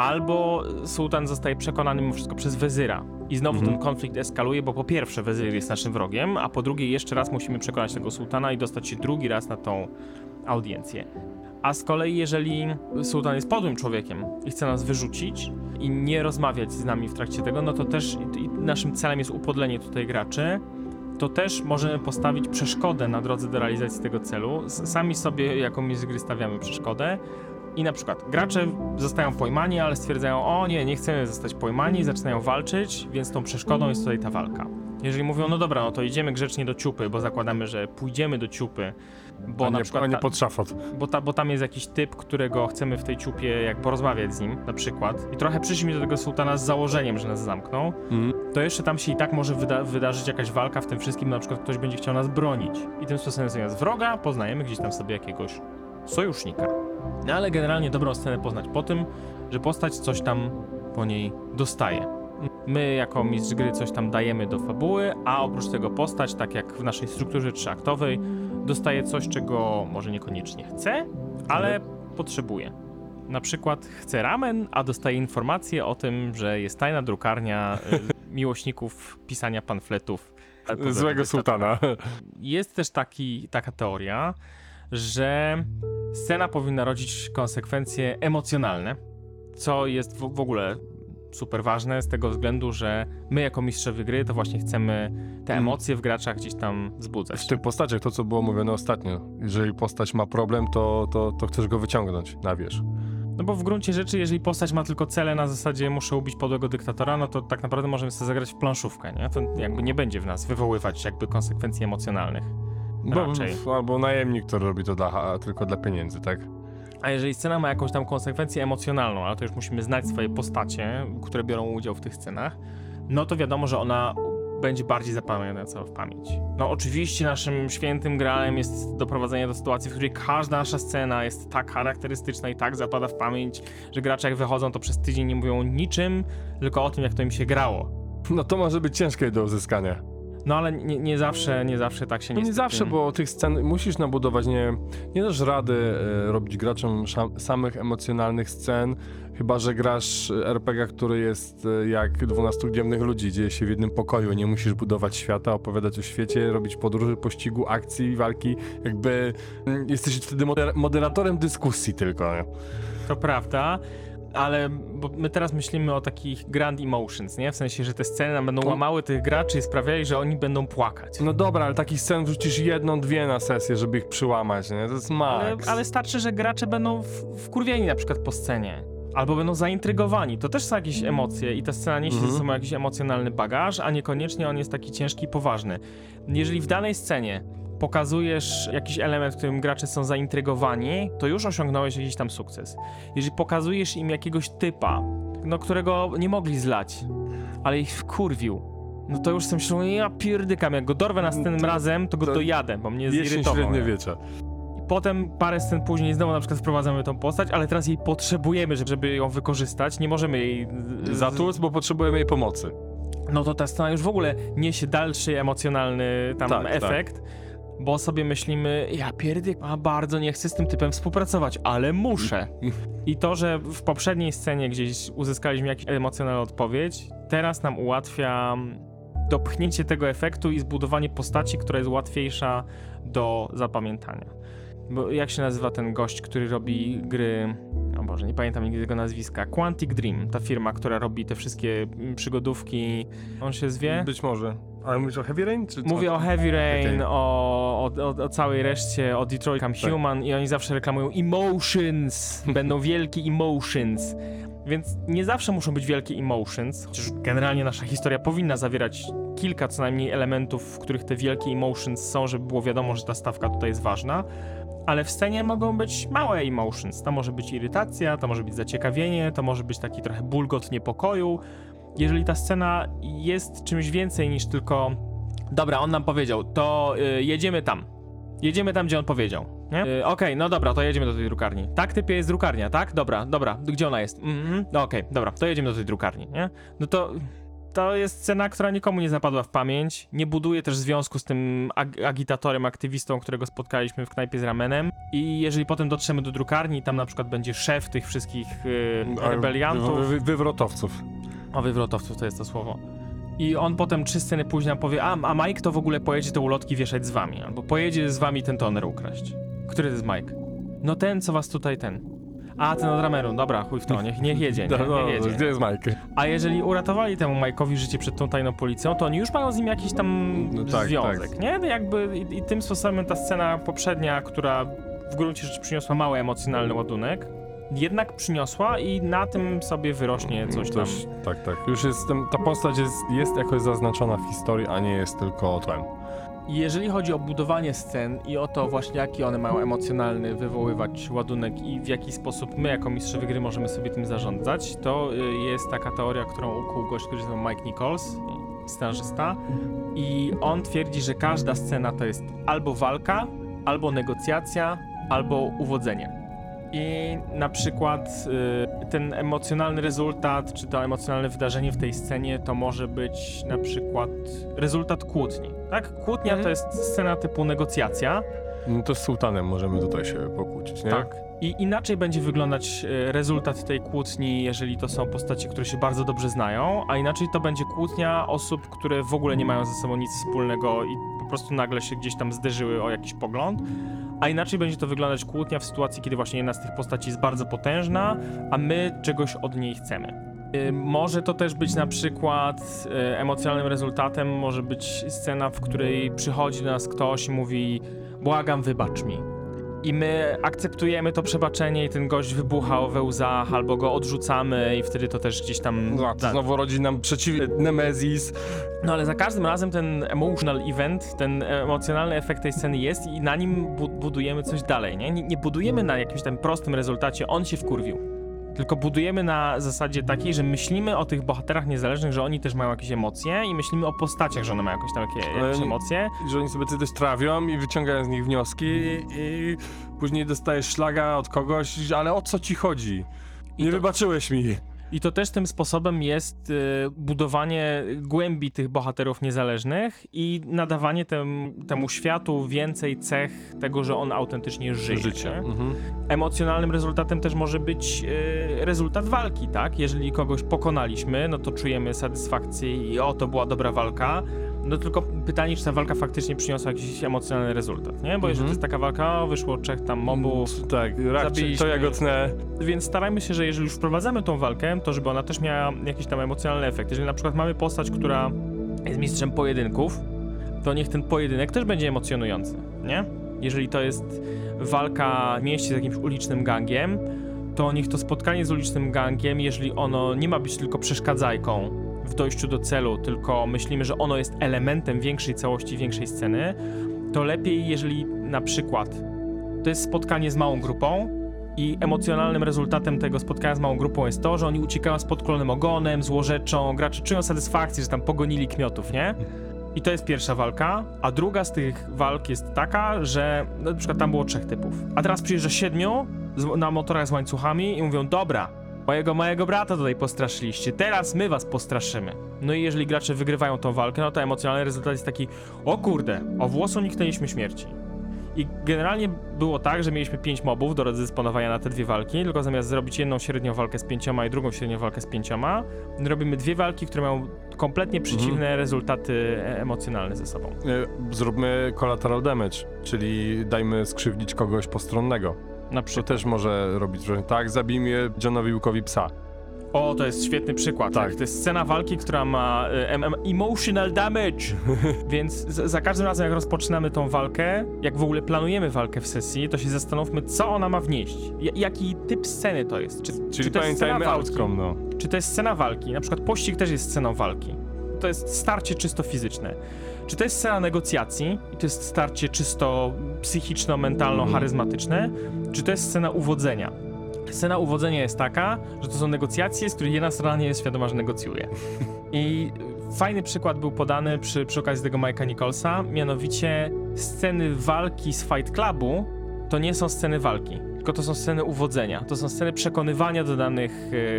S2: albo sułtan zostaje przekonany mimo wszystko przez wezyra. I znowu
S1: Mhm.
S2: ten konflikt eskaluje, bo po pierwsze wezyr jest naszym wrogiem, a po drugie jeszcze raz musimy przekonać tego sułtana i dostać się drugi raz na tą audiencję. A z kolei, jeżeli sułtan jest podłym człowiekiem i chce nas wyrzucić i nie rozmawiać z nami w trakcie tego, no to też naszym celem jest upodlenie tutaj graczy, to też możemy postawić przeszkodę na drodze do realizacji tego celu. Sami sobie jako mistrz gry stawiamy przeszkodę i na przykład gracze zostają pojmani, ale stwierdzają, o nie, nie chcemy zostać pojmani, zaczynają walczyć, więc tą przeszkodą jest tutaj ta walka. Jeżeli mówią, no dobra, no to idziemy grzecznie do ciupy, bo zakładamy, że pójdziemy do ciupy, bo
S1: a
S2: na
S1: nie,
S2: przykład
S1: a nie pod szafot.
S2: bo, ta, bo tam jest jakiś typ, którego chcemy w tej ciupie jak porozmawiać z nim, na przykład. I trochę przyszliśmy do tego sułtana z założeniem, że nas zamkną.
S1: Mhm.
S2: To jeszcze tam się i tak może wyda wydarzyć jakaś walka w tym wszystkim, na przykład ktoś będzie chciał nas bronić. I tym sposobem zamiast wroga poznajemy gdzieś tam sobie jakiegoś sojusznika. No ale generalnie dobrą scenę poznać po tym, że postać coś tam po niej dostaje. My jako mistrz gry coś tam dajemy do fabuły, a oprócz tego postać, tak jak w naszej strukturze trzyaktowej, dostaje coś, czego może niekoniecznie chce, ale potrzebuje. Na przykład chce ramen, a dostaje informację o tym, że jest tajna drukarnia y, miłośników pisania pamfletów.
S1: Złego sułtana.
S2: Jest też taki, taka teoria, że scena powinna rodzić konsekwencje emocjonalne, co jest w, w ogóle super ważne z tego względu, że my jako mistrzowie gry to właśnie chcemy te
S1: Mm.
S2: emocje w graczach gdzieś tam wzbudzać.
S1: W tych postaciach, to co było mówione ostatnio. Jeżeli postać ma problem, to, to, to chcesz go wyciągnąć na wierzch.
S2: No bo w gruncie rzeczy, jeżeli postać ma tylko cele na zasadzie muszę ubić podłego dyktatora, no to tak naprawdę możemy sobie zagrać w planszówkę, nie? To jakby nie będzie w nas wywoływać jakby konsekwencji emocjonalnych.
S1: Bo, albo najemnik, który robi to dla, tylko dla pieniędzy, tak?
S2: A jeżeli scena ma jakąś tam konsekwencję emocjonalną, ale to już musimy znać swoje postacie, które biorą udział w tych scenach, no to wiadomo, że ona będzie bardziej zapamiętana w pamięć. No oczywiście naszym świętym grałem jest doprowadzenie do sytuacji, w której każda nasza scena jest tak charakterystyczna i tak zapada w pamięć, że gracze jak wychodzą, to przez tydzień nie mówią o niczym, tylko o tym, jak to im się grało.
S1: No to może być ciężkie do uzyskania.
S2: No ale nie, nie zawsze, nie zawsze tak się
S1: No nie
S2: niestety-
S1: zawsze, bo tych scen musisz nabudować, nie, nie dasz rady e, robić graczom szam, samych emocjonalnych scen, chyba że grasz RPG, który jest e, jak 12 dziennych ludzi, dzieje się w jednym pokoju, nie musisz budować świata, opowiadać o świecie, robić podróży, pościgu, akcji, walki, jakby mm, jesteś wtedy moder moderatorem dyskusji tylko. Nie?
S2: To prawda, ale bo my teraz myślimy o takich grand emotions, nie? W sensie, że te sceny nam będą łamały tych graczy i sprawiali, że oni będą płakać.
S1: No dobra, ale takich scen wrzucisz jedną, dwie na sesję, żeby ich przyłamać, nie? To jest
S2: Ale, ale starczy, że gracze będą w, wkurwieni na przykład po scenie. Albo będą zaintrygowani. To też są jakieś emocje i ta scena niesie
S1: Mhm.
S2: ze sobą jakiś emocjonalny bagaż, a niekoniecznie on jest taki ciężki i poważny. Jeżeli w danej scenie pokazujesz jakiś element, w którym gracze są zaintrygowani, to już osiągnąłeś jakiś tam sukces. Jeżeli pokazujesz im jakiegoś typa, no którego nie mogli zlać, ale ich wkurwił, no to już są myślą, ja pierdykam, jak go dorwę następnym
S1: To-
S2: razem, to go
S1: to
S2: dojadę, bo mnie zirytował. nie?
S1: średniowiecza.
S2: I potem parę scen później znowu na przykład wprowadzamy tą postać, ale teraz jej potrzebujemy, żeby- ją wykorzystać. Nie możemy jej z-
S1: Zatłuc, bo potrzebujemy jej pomocy.
S2: No to ta scena już w ogóle niesie dalszy emocjonalny tam
S1: Tak,
S2: efekt. Bo sobie myślimy, ja pierdyk, a bardzo nie chcę z tym typem współpracować, ale muszę. I to, że w poprzedniej scenie gdzieś uzyskaliśmy jakąś emocjonalną odpowiedź, teraz nam ułatwia dopchnięcie tego efektu i zbudowanie postaci, która jest łatwiejsza do zapamiętania. Bo jak się nazywa ten gość, który robi gry. Boże, nie pamiętam nigdy tego nazwiska. Quantic Dream, ta firma, która robi te wszystkie mm, przygodówki. On się zwie?
S1: Być może. Ale mówisz o Heavy Rain? Czy co?
S2: Mówię o Heavy Rain,
S1: Okej.
S2: o, o, o, całej reszcie, o Detroit Become
S1: Tak.
S2: Human i oni zawsze reklamują emotions, będą wielkie emotions. Więc nie zawsze muszą być wielkie emotions, chociaż generalnie nasza historia powinna zawierać kilka co najmniej elementów, w których te wielkie emotions są, żeby było wiadomo, że ta stawka tutaj jest ważna. Ale w scenie mogą być małe emotions. To może być irytacja, to może być zaciekawienie, to może być taki trochę bulgot niepokoju. Jeżeli ta scena jest czymś więcej niż tylko Dobra, on nam powiedział, to y, jedziemy tam. Jedziemy tam, gdzie on powiedział. Nie? Y, Okej, no dobra, to jedziemy do tej drukarni. Tak, typie jest drukarnia, tak? Dobra, dobra, gdzie ona jest? Mhm, no okej, dobra, to jedziemy do tej drukarni, nie? No to. To jest scena, która nikomu nie zapadła w pamięć. Nie buduje też związku z tym ag agitatorem, aktywistą, którego spotkaliśmy w knajpie z ramenem. I jeżeli potem dotrzemy do drukarni, tam na przykład będzie szef tych wszystkich y,
S1: A,
S2: rebeliantów.
S1: wy- wy- Wywrotowców.
S2: O, wywrotowców to jest to słowo. I on potem trzy sceny później nam powie, a, a Mike to w ogóle pojedzie te ulotki wieszać z wami, albo pojedzie z wami ten toner ukraść. Który to jest Mike? No ten, co was tutaj ten. A, ten od Rameru, dobra, chuj w to, niech, niech jedzie, nie,
S1: No, no,
S2: niech jedzie.
S1: gdzie jest Mike?
S2: A jeżeli uratowali temu Mike'owi życie przed tą tajną policją, to oni już mają z nim jakiś tam
S1: No tak,
S2: związek,
S1: tak.
S2: nie? No Jakby i, i tym sposobem ta scena poprzednia, która w gruncie rzeczy przyniosła mały emocjonalny ładunek, jednak przyniosła i na tym sobie wyrośnie coś tam.
S1: Coś, tak, tak. Już jestem, ta postać jest, jest jakoś zaznaczona w historii, a nie jest tylko tłem.
S2: Jeżeli chodzi o budowanie scen i o to właśnie jaki one mają emocjonalny wywoływać ładunek i w jaki sposób my jako mistrzowie gry możemy sobie tym zarządzać, to y, jest taka teoria, którą ukuł gość, który Mike Nichols, scenarzysta i on twierdzi, że każda scena to jest albo walka, albo negocjacja, albo uwodzenie. I na przykład y, ten emocjonalny rezultat, czy to emocjonalne wydarzenie w tej scenie, to może być na przykład rezultat kłótni. Tak? Kłótnia
S1: Mhm.
S2: to jest scena typu negocjacja.
S1: No to z sułtanem możemy tutaj się pokłócić, nie?
S2: Tak. I inaczej będzie wyglądać e, rezultat tej kłótni, jeżeli to są postacie, które się bardzo dobrze znają, a inaczej to będzie kłótnia osób, które w ogóle nie mają ze sobą nic wspólnego i po prostu nagle się gdzieś tam zderzyły o jakiś pogląd. A inaczej będzie to wyglądać kłótnia w sytuacji, kiedy właśnie jedna z tych postaci jest bardzo potężna, a my czegoś od niej chcemy. Y, Może to też być na przykład y, emocjonalnym rezultatem, może być scena, w której przychodzi do nas ktoś i mówi: Błagam, wybacz mi. I my akceptujemy to przebaczenie, i ten gość wybucha we łzach, albo go odrzucamy, i wtedy to też gdzieś tam.
S1: No, to
S2: da-
S1: znowu rodzi nam przeciw... Nemezis.
S2: no ale za każdym razem ten emotional event, ten emocjonalny efekt tej sceny jest i na nim bu budujemy coś dalej, nie? nie? Nie budujemy na jakimś tam prostym rezultacie, on się wkurwił. Tylko budujemy na zasadzie takiej, że myślimy o tych bohaterach niezależnych, że oni też mają jakieś emocje i myślimy o postaciach, że one mają jakieś tam jakieś, jakieś emocje.
S1: że oni sobie coś trawią i wyciągają z nich wnioski i, i później dostajesz szlaga od kogoś, ale o co ci chodzi? Nie
S2: to-
S1: wybaczyłeś mi.
S2: I to też tym sposobem jest y, budowanie głębi tych bohaterów niezależnych i nadawanie tem, temu światu więcej cech tego, że on autentycznie żyje.
S1: Życie. Mhm.
S2: Emocjonalnym rezultatem też może być e, rezultat walki, tak? Jeżeli kogoś pokonaliśmy, no to czujemy satysfakcję i o, to była dobra walka. No tylko pytanie, czy ta walka faktycznie przyniosła jakiś emocjonalny rezultat, nie? Bo jeżeli
S1: Mhm.
S2: to jest taka walka, o, wyszło trzech tam mobów,
S1: Tak, raczej
S2: Zabiliśmy.
S1: to jagotne.
S2: więc starajmy się, że jeżeli już wprowadzamy tą walkę, to żeby ona też miała jakiś tam emocjonalny efekt. Jeżeli na przykład mamy postać, która jest mistrzem pojedynków, to niech ten pojedynek też będzie emocjonujący, nie? Jeżeli to jest walka w mieście z jakimś ulicznym gangiem, to niech to spotkanie z ulicznym gangiem, jeżeli ono nie ma być tylko przeszkadzajką w dojściu do celu, tylko myślimy, że ono jest elementem większej całości, większej sceny, to lepiej, jeżeli na przykład to jest spotkanie z małą grupą, i emocjonalnym rezultatem tego spotkania z małą grupą jest to, że oni uciekają z podkolonym ogonem, złorzeczą, gracze czują satysfakcję, że tam pogonili kmiotów, nie? I to jest pierwsza walka, a druga z tych walk jest taka, że no, na przykład tam było trzech typów. A teraz przyjeżdża siedmiu z, na motorach z łańcuchami i mówią, dobra, mojego małego brata tutaj postraszyliście, teraz my was postraszymy. No i jeżeli gracze wygrywają tą walkę, no to emocjonalny rezultat jest taki, o kurde, o włos uniknęliśmy śmierci. I generalnie było tak, że mieliśmy pięć mobów do rozdysponowania na te dwie walki, tylko zamiast zrobić jedną średnią walkę z pięcioma i drugą średnią walkę z pięcioma, robimy dwie walki, które mają kompletnie przeciwne rezultaty e- emocjonalne ze sobą.
S1: E, Zróbmy collateral damage, czyli dajmy skrzywdzić kogoś postronnego.
S2: Na
S1: To
S2: przykład.
S1: też może robić wrażenie. Tak, zabijmy Johnowi Wilkowi psa.
S2: O, to jest świetny przykład.
S1: Tak.
S2: Tak. To jest scena walki, która ma em, em, emotional damage. Więc z, za każdym razem, jak rozpoczynamy tą walkę, jak w ogóle planujemy walkę w sesji, to się zastanówmy, co ona ma wnieść. Jaki typ sceny to jest? Czy,
S1: Czyli
S2: czy to jest scena
S1: pamiętajmy
S2: walki?
S1: outcome, no.
S2: Czy to jest scena walki? Na przykład pościg też jest sceną walki. To jest starcie czysto fizyczne. Czy to jest scena negocjacji i to jest starcie czysto psychiczno-mentalno-charyzmatyczne? Czy to jest scena uwodzenia? Scena uwodzenia jest taka, że to są negocjacje, z których jedna strona nie jest świadoma, że negocjuje. I fajny przykład był podany przy, przy okazji tego Mike'a Nicholsa, mianowicie sceny walki z Fight Clubu to nie są sceny walki, tylko to są sceny uwodzenia, to są sceny przekonywania do danych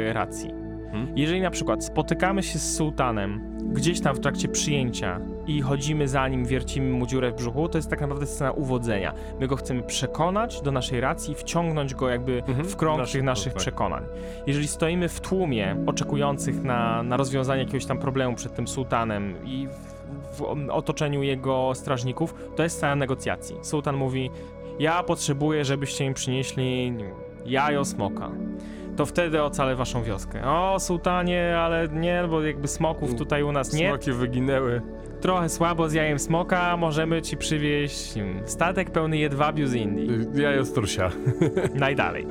S2: e, racji.
S1: Hmm?
S2: Jeżeli na przykład spotykamy się z sułtanem gdzieś tam w trakcie przyjęcia i chodzimy za nim, wiercimy mu dziurę w brzuchu, to jest tak naprawdę scena uwodzenia. My go chcemy przekonać do naszej racji, wciągnąć go jakby
S1: Mhm.
S2: w krąg
S1: Nasz-
S2: tych naszych
S1: tak.
S2: przekonań. Jeżeli stoimy w tłumie oczekujących na, na rozwiązanie jakiegoś tam problemu przed tym sułtanem i w, w otoczeniu jego strażników, to jest scena negocjacji. Sułtan mówi, ja potrzebuję, żebyście im przynieśli jajo smoka. To wtedy ocalę waszą wioskę. O, sułtanie, ale nie, bo jakby smoków tutaj u nas nie.
S1: Smoki wyginęły.
S2: Trochę słabo z jajem smoka, możemy ci przywieźć statek pełny jedwabiu z Indii.
S1: Y, Jajo strusia.
S2: Najdalej.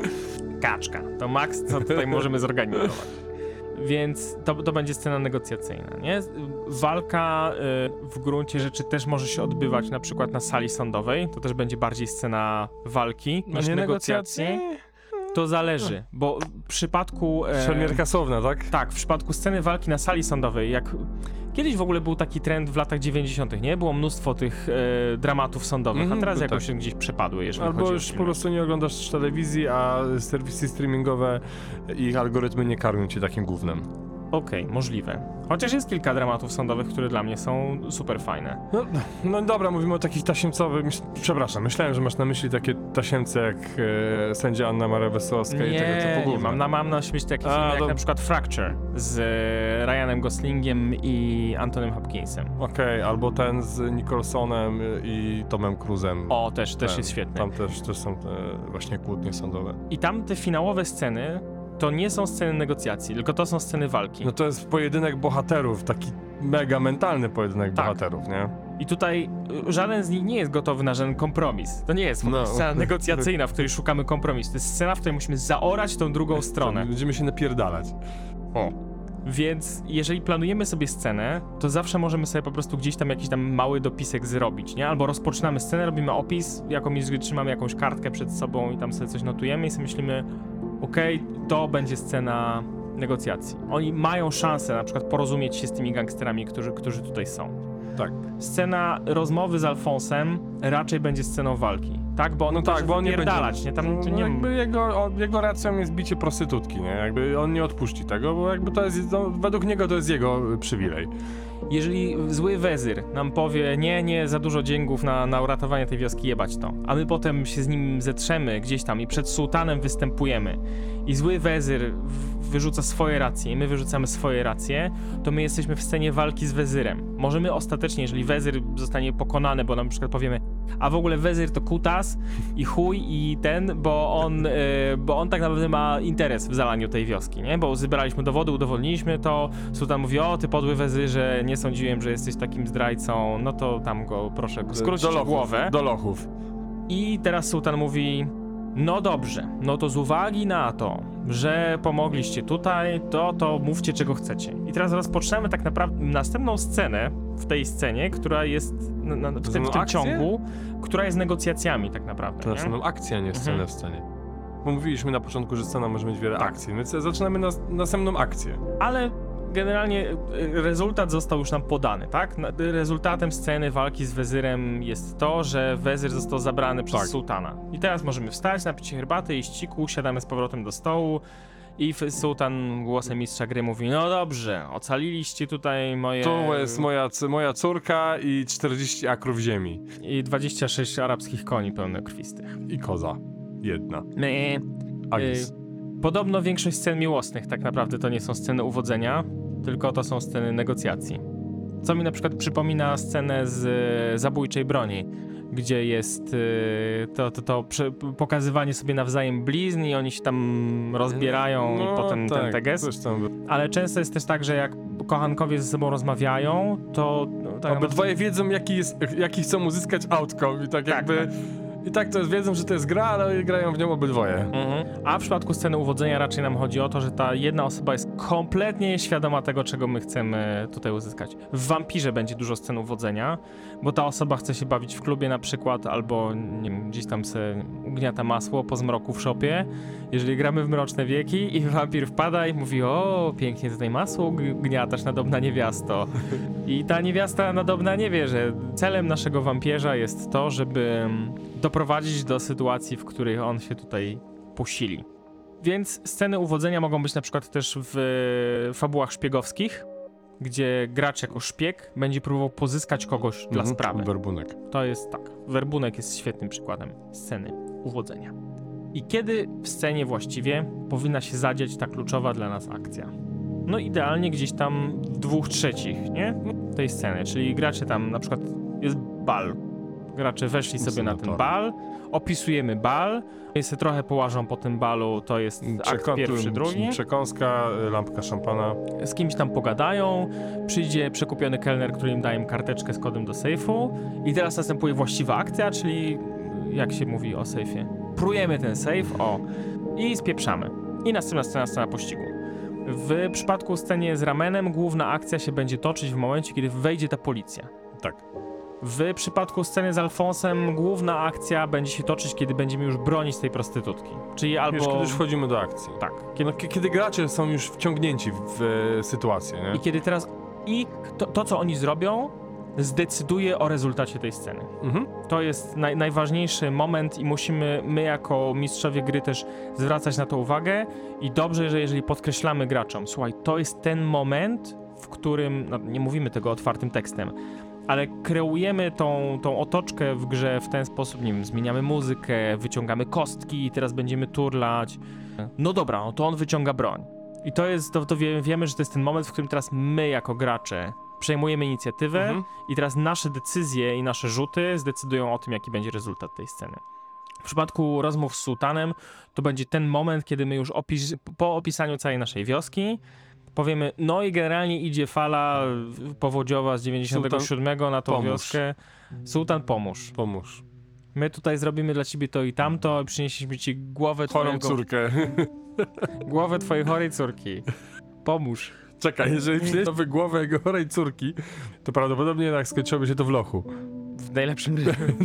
S2: Kaczka. To maks, co tutaj możemy zorganizować. Więc to, to będzie scena negocjacyjna, nie? Walka y, w gruncie rzeczy też może się odbywać na przykład na sali sądowej. To też będzie bardziej scena walki niż negocjacji. To zależy, bo w przypadku... e,
S1: Szermierka słowna, tak?
S2: tak, w przypadku sceny walki na sali sądowej, jak kiedyś w ogóle był taki trend w latach 90., nie? Było mnóstwo tych e, dramatów sądowych,
S1: Mhm,
S2: a teraz
S1: był
S2: jakoś
S1: tak.
S2: gdzieś przepadły, jeżeli
S1: Albo
S2: chodzi o
S1: już
S2: filmy.
S1: po prostu nie oglądasz telewizji, a serwisy streamingowe i ich algorytmy nie karmią cię takim gównem.
S2: Okej, możliwe. Chociaż jest kilka dramatów sądowych, które dla mnie są super fajne.
S1: No, no dobra, mówimy o takich tasiemcowych. Myśl, przepraszam, myślałem, że masz na myśli takie tasiemce jak e, sędzia Anna Maria Wesołowska i tego typu
S2: nie
S1: gówno.
S2: mam na, mam na myśli takie
S1: A,
S2: filmy jak na przykład Fracture z e, Ryanem Goslingiem i Antonym Hopkinsem.
S1: Okej, albo ten z Nicholsonem i Tomem Cruzem.
S2: O, też, też
S1: Ten,
S2: jest świetny.
S1: Tam też, też są te właśnie kłótnie sądowe.
S2: I tam te finałowe sceny to nie są sceny negocjacji, tylko to są sceny walki.
S1: No to jest pojedynek bohaterów, taki mega mentalny pojedynek
S2: Tak.
S1: bohaterów, nie?
S2: I tutaj y, żaden z nich nie jest gotowy na żaden kompromis. To nie jest
S1: No.
S2: scena negocjacyjna, w której szukamy kompromisu. To jest scena, w której musimy zaorać tą drugą stronę.
S1: Będziemy się napierdalać.
S2: O. Więc jeżeli planujemy sobie scenę, to zawsze możemy sobie po prostu gdzieś tam jakiś tam mały dopisek zrobić, nie? Albo rozpoczynamy scenę, robimy opis, jako mistrz gry trzymamy jakąś kartkę przed sobą i tam sobie coś notujemy i sobie myślimy, okej, to będzie scena negocjacji. Oni mają szansę na przykład porozumieć się z tymi gangsterami, którzy, którzy tutaj są.
S1: Tak.
S2: Scena rozmowy z Alfonsem raczej będzie sceną walki, tak? Bo on
S1: No tak, bo on nie będzie...
S2: nie? Tam
S1: no,
S2: nie...
S1: jakby jego, jego racją jest bicie prostytutki, nie? Jakby on nie odpuści tego, bo jakby to jest, no, według niego to jest jego przywilej.
S2: Jeżeli zły wezyr nam powie, nie, nie, za dużo dzięków na, na uratowanie tej wioski, jebać to, a my potem się z nim zetrzemy gdzieś tam i przed sułtanem występujemy. I zły wezyr wyrzuca swoje racje i my wyrzucamy swoje racje, to my jesteśmy w scenie walki z wezyrem. Możemy ostatecznie, jeżeli wezyr zostanie pokonany, bo na przykład powiemy, a w ogóle wezyr to kutas i chuj i ten, bo on, e, bo on tak naprawdę ma interes w zalaniu tej wioski, nie? Bo zebraliśmy dowody, udowodniliśmy to, Sultan mówi, o ty podły wezyrze, nie sądziłem, że jesteś takim zdrajcą, no to tam go proszę skrócić
S1: do lochów,
S2: głowę.
S1: Do lochów.
S2: I teraz sułtan mówi: No dobrze, no to z uwagi na to, że pomogliście tutaj, to to mówcie czego chcecie. I teraz rozpoczynamy tak naprawdę następną scenę w tej scenie, która jest na, na, w, tym, w tym ciągu, która jest negocjacjami tak naprawdę.
S1: To następną akcję, a nie scenę
S2: Mhm.
S1: w scenie. Bo mówiliśmy na początku, że scena może mieć wiele
S2: Tak.
S1: akcji, więc zaczynamy nas, następną akcję.
S2: Ale generalnie y, rezultat został już nam podany, tak? Na- Rezultatem sceny walki z wezyrem jest to, że wezyr został zabrany przez
S1: Tak.
S2: sułtana. I teraz możemy wstać, napić się herbaty, iść ciku, siadamy z powrotem do stołu i sułtan głosem mistrza gry mówi, no dobrze, ocaliliście tutaj moje...
S1: Tu jest moja, moja córka i 40 akrów ziemi.
S2: I 26 arabskich koni pełnokrwistych.
S1: I koza. Jedna.
S2: My,
S1: Agis.
S2: Y, Podobno większość scen miłosnych tak naprawdę to nie są sceny uwodzenia, tylko to są sceny negocjacji. Co mi na przykład przypomina scenę z e, zabójczej broni, gdzie jest e, to, to, to pokazywanie sobie nawzajem blizn i oni się tam rozbierają i potem ten
S1: tak,
S2: teges.
S1: coś tam.
S2: Ale często jest też tak, że jak kochankowie ze sobą rozmawiają, to no, tak
S1: Obydwoje wiedzą, jaki, jest, jaki chcą uzyskać outcome i tak,
S2: Tak,
S1: jakby... I tak to jest, wiedzą, że to jest gra, ale grają w nią obydwoje.
S2: Mhm. A w przypadku sceny uwodzenia raczej nam chodzi o to, że ta jedna osoba jest kompletnie świadoma tego, czego my chcemy tutaj uzyskać. W Wampirze będzie dużo scen uwodzenia, bo ta osoba chce się bawić w klubie na przykład, albo nie wiem, gdzieś tam se ugniata masło po zmroku w szopie. Jeżeli gramy w Mroczne Wieki i wampir wpada i mówi, o, pięknie tutaj masło gniatasz, nadobna niewiasto. I ta niewiasta nadobna nie wie, że celem naszego wampierza jest to, żeby doprowadzić do sytuacji, w której on się tutaj posili. Więc sceny uwodzenia mogą być na przykład też w e, fabułach szpiegowskich, gdzie gracz jako szpieg będzie próbował pozyskać kogoś dla
S1: Mhm,
S2: sprawy.
S1: Werbunek.
S2: To jest tak. Werbunek jest świetnym przykładem sceny uwodzenia. I kiedy w scenie właściwie powinna się zadziać ta kluczowa dla nas akcja? No idealnie gdzieś tam w dwóch trzecich, nie? Tej sceny, czyli gracze tam na przykład jest bal. Gracze weszli sobie na ten bal, opisujemy bal, sobie trochę połażą po tym balu, to jest akt
S1: Przekąt-
S2: pierwszy, drugi
S1: Przekąska, lampka szampana.
S2: z kimś tam pogadają, przyjdzie przekupiony kelner, który im daje im karteczkę z kodem do sejfu i teraz następuje właściwa akcja, czyli jak się mówi o sejfie. Prujemy ten sejf, o, i spieprzamy. I następna scena, scena pościgu. W przypadku scenie z ramenem główna akcja się będzie toczyć w momencie, kiedy wejdzie ta policja. W przypadku sceny z Alfonsem główna akcja będzie się toczyć, kiedy będziemy już bronić tej prostytutki. Czyli albo...
S1: Już kiedy już wchodzimy do akcji.
S2: Tak.
S1: Kiedy, kiedy gracze są już wciągnięci w, w sytuację, nie?
S2: I kiedy teraz i to, to, co oni zrobią, zdecyduje o rezultacie tej sceny.
S1: Mhm.
S2: To jest naj, najważniejszy moment i musimy my jako mistrzowie gry też zwracać na to uwagę i dobrze, że jeżeli podkreślamy graczom, słuchaj, to jest ten moment, w którym, no, nie mówimy tego otwartym tekstem, ale kreujemy tą, tą otoczkę w grze w ten sposób, nie wiem, zmieniamy muzykę, wyciągamy kostki i teraz będziemy turlać. No dobra, no to on wyciąga broń. I to jest, to, to wie, wiemy, że to jest ten moment, w którym teraz my jako gracze przejmujemy inicjatywę
S1: Mhm.
S2: i teraz nasze decyzje i nasze rzuty zdecydują o tym, jaki będzie rezultat tej sceny. W przypadku rozmów z sułtanem to będzie ten moment, kiedy my już opis po opisaniu całej naszej wioski powiemy, no i generalnie idzie fala powodziowa z 97 na tą
S1: pomóż.
S2: wioskę. Sułtan, pomóż.
S1: Pomóż.
S2: My tutaj zrobimy dla ciebie to i tamto, przynieśliśmy ci głowę
S1: Chorą
S2: twojego,
S1: córkę.
S2: głowę twojej chorej córki. Pomóż.
S1: Czekaj, jeżeli przynieś nowy głowę jego chorej córki, to prawdopodobnie jednak skończyłoby się to w lochu.
S2: W najlepszym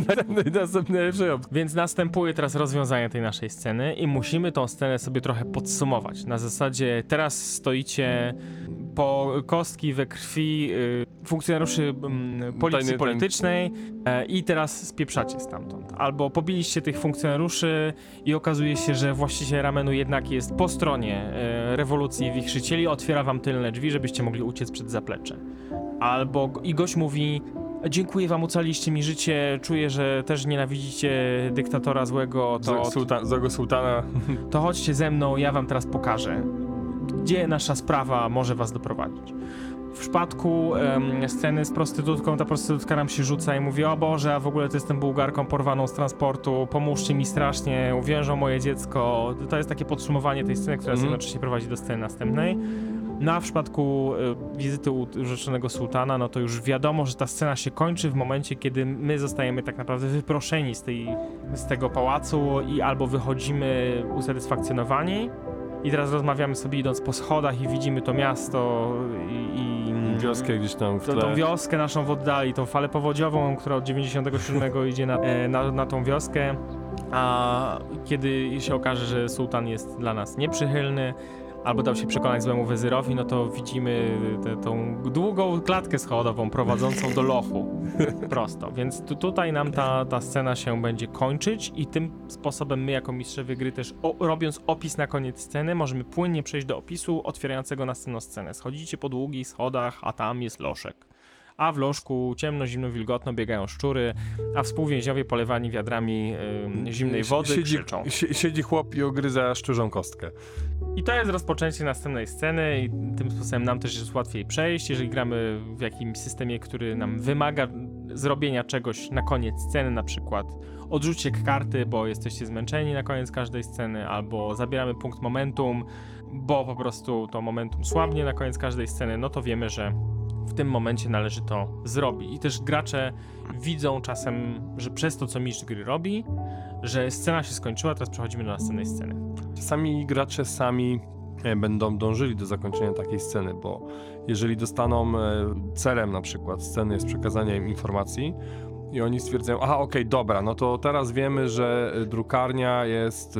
S1: następnej opcji.
S2: Więc następuje teraz rozwiązanie tej naszej sceny i musimy tą scenę sobie trochę podsumować. Na zasadzie teraz stoicie po kostki we krwi y, funkcjonariuszy mm, policji
S1: Tajny-
S2: politycznej e, i teraz spieprzacie stamtąd. Albo pobiliście tych funkcjonariuszy i okazuje się, że właściciel ramenu jednak jest po stronie e, rewolucji wichrzycieli, otwiera wam tylne drzwi, żebyście mogli uciec przed zaplecze. Albo i gość mówi Dziękuję wam, ocaliście mi życie. Czuję, że też nienawidzicie dyktatora złego. To,
S1: Z, sultan, złego sułtana.
S2: to chodźcie ze mną, ja wam teraz pokażę, gdzie nasza sprawa może was doprowadzić. W przypadku em, sceny z prostytutką, ta prostytutka nam się rzuca i mówi: O Boże, a w ogóle to jestem bułgarką porwaną z transportu, pomóżcie mi strasznie, uwiężą moje dziecko. To jest takie podsumowanie tej sceny, która
S1: Mhm.
S2: jednocześnie prowadzi do sceny następnej. No a w przypadku e, wizyty u rzeczonego sułtana, no to już wiadomo, że ta scena się kończy w momencie, kiedy my zostajemy tak naprawdę wyproszeni z, tej, z tego pałacu i albo wychodzimy usatysfakcjonowani i teraz rozmawiamy sobie idąc po schodach i widzimy to miasto i... i
S1: Wioskę gdzieś tam w tle.
S2: tą wioskę naszą w oddali, tą falę powodziową, która od 97 idzie na, e, na, na tą wioskę, a kiedy się okaże, że sułtan jest dla nas nieprzychylny, albo dał się przekonać złemu wezyrowi, no to widzimy tę tą długą klatkę schodową prowadzącą do lochu. Prosto. Więc tu, tutaj nam ta, ta scena się będzie kończyć i tym sposobem my jako mistrzowie gry też o, robiąc opis na koniec sceny możemy płynnie przejść do opisu otwierającego następną scenę. Schodzicie po długich schodach, a tam jest loszek. A w lożku ciemno, zimno, wilgotno biegają szczury, a współwięźniowie polewani wiadrami ym, zimnej wody
S1: siedzi,
S2: krzyczą.
S1: si- siedzi chłop i ogryza szczurzą kostkę.
S2: I to jest rozpoczęcie następnej sceny i tym sposobem nam też jest łatwiej przejść, jeżeli gramy w jakimś systemie, który nam wymaga zrobienia czegoś na koniec sceny, na przykład odrzućcie karty, bo jesteście zmęczeni na koniec każdej sceny, albo zabieramy punkt momentum, bo po prostu to momentum słabnie na koniec każdej sceny, no to wiemy, że w tym momencie należy to zrobić. I też gracze widzą czasem, że przez to, co mistrz gry robi, że scena się skończyła, teraz przechodzimy do następnej sceny.
S1: Czasami gracze sami e, będą dążyli do zakończenia takiej sceny, bo jeżeli dostaną e, celem na przykład sceny jest przekazanie im informacji i oni stwierdzają, aha, okej, dobra, no to teraz wiemy, że e, drukarnia jest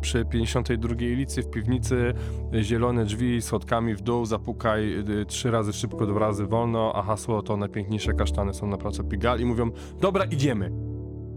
S1: przy 52 ulicy w piwnicy, zielone drzwi schodkami w dół, zapukaj trzy razy szybko, dwa razy wolno, a hasło to najpiękniejsze kasztany są na placu Pigal i mówią, dobra, idziemy.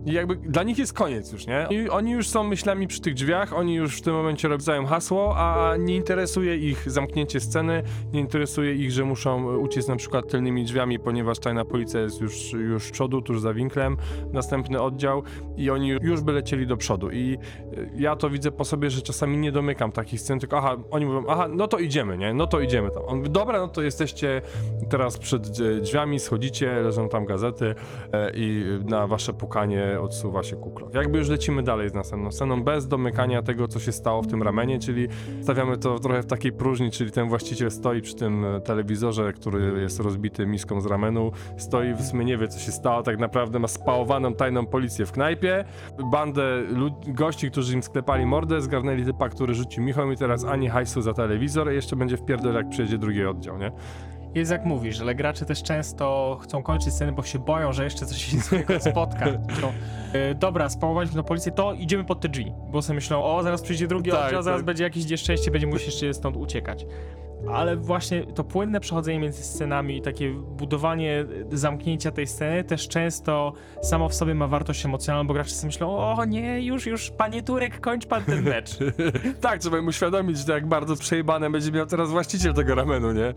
S1: I jakby dla nich jest koniec już, nie? I oni już są myślami przy tych drzwiach, oni już w tym momencie robią hasło, a nie interesuje ich zamknięcie sceny, nie interesuje ich, że muszą uciec na przykład tylnymi drzwiami, ponieważ tajna policja jest już, już przodu, tuż za winklem, następny oddział i oni już by lecieli do przodu. I y, ja to widzę po sobie, że czasami nie domykam takich scen, tylko aha, oni mówią, aha, no to idziemy, nie? No to idziemy tam. On mówi, dobra, no to jesteście teraz przed e, drzwiami, schodzicie, leżą tam gazety e, i na wasze pukanie odsuwa się kuklok. Jakby już lecimy dalej z następną sceną, bez domykania tego, co się stało w tym ramenie, czyli stawiamy to trochę w takiej próżni, czyli ten właściciel stoi przy tym e, telewizorze, który jest rozbity miską z ramenu, stoi w sumie nie wie, co się stało, tak naprawdę ma spałowaną tajną policję w knajpie, bandę gości, którzy im sklepali mordę, zgarnęli typa, który rzucił Michał i teraz ani hajsu za telewizor i jeszcze będzie wpierdol, jak przyjedzie drugi oddział, nie?
S2: Jest jak mówisz, ale gracze też często chcą kończyć sceny, bo się boją, że jeszcze coś się złego spotka. Myślą, e, dobra, spałowaliśmy na policję, to idziemy pod te drzwi. Bo sobie myślą, o, zaraz przyjdzie drugi
S1: Tak,
S2: oddział, zaraz
S1: tak.
S2: będzie jakieś nieszczęście, będzie musisz jeszcze stąd uciekać. Ale właśnie to płynne przechodzenie między scenami i takie budowanie zamknięcia tej sceny też często samo w sobie ma wartość emocjonalną, bo gracze sobie myślą, o nie, już, już, panie Turek, kończ pan ten mecz.
S1: tak, trzeba im uświadomić, że jak bardzo przejebane będzie miał teraz właściciel tego ramenu, nie?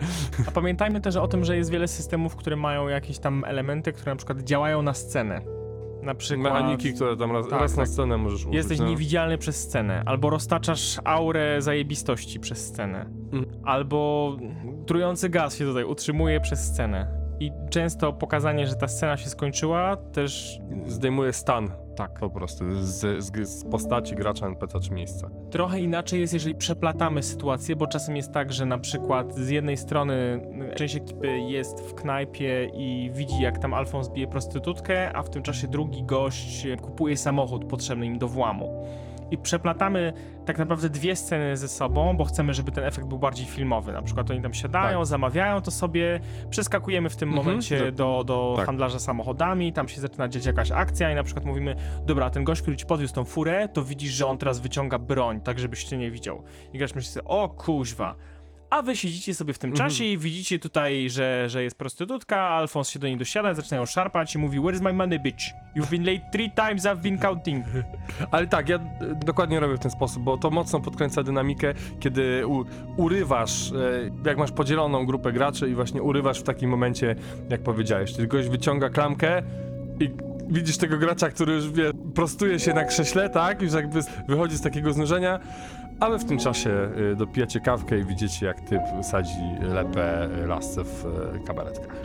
S2: A pamiętajmy też o tym, że jest wiele systemów, które mają jakieś tam elementy, które na przykład działają na scenę. Na przykład
S1: Mechaniki, które tam raz,
S2: Tak,
S1: raz na
S2: tak.
S1: scenę możesz użyć.
S2: jesteś
S1: no.
S2: niewidzialny przez scenę, albo roztaczasz aurę zajebistości przez scenę,
S1: Mhm.
S2: albo trujący gaz się tutaj utrzymuje przez scenę. I często pokazanie, że ta scena się skończyła, też
S1: Zdejmuje stan
S2: tak.
S1: po prostu z, z, z postaci gracza, NPC czy miejsca.
S2: Trochę inaczej jest, jeżeli przeplatamy sytuację, bo czasem jest tak, że na przykład z jednej strony część ekipy jest w knajpie i widzi, jak tam Alfons bije prostytutkę, a w tym czasie drugi gość kupuje samochód potrzebny im do włamu. I przeplatamy tak naprawdę dwie sceny ze sobą, bo chcemy, żeby ten efekt był bardziej filmowy. Na przykład oni tam siadają,
S1: Tak.
S2: zamawiają to sobie, przeskakujemy w tym
S1: Mhm,
S2: momencie
S1: że-
S2: do, do
S1: tak.
S2: handlarza samochodami, tam się zaczyna dziać jakaś akcja i na przykład mówimy, dobra, ten gość, który ci podwiózł tą furę, to widzisz, że on teraz wyciąga broń, tak żebyś cię nie widział. I gracz myśli sobie, o kuźwa. A wy siedzicie sobie w tym
S1: Mhm.
S2: czasie i widzicie tutaj, że, że jest prostytutka, Alfons się do niej dosiada, zaczynają szarpać i mówi, where's my money, bitch? You've been late three times, I've been counting.
S1: Ale tak, ja e, dokładnie robię w ten sposób, bo to mocno podkręca dynamikę, kiedy u, urywasz, e, jak masz podzieloną grupę graczy i właśnie urywasz w takim momencie, jak powiedziałeś, czyli goś wyciąga klamkę i widzisz tego gracza, który już wie, prostuje się na krześle, tak, już jakby z- wychodzi z takiego znużenia, a wy w tym czasie e, dopijacie kawkę i widzicie, jak typ sadzi lepę lasce w e, kabaretkach.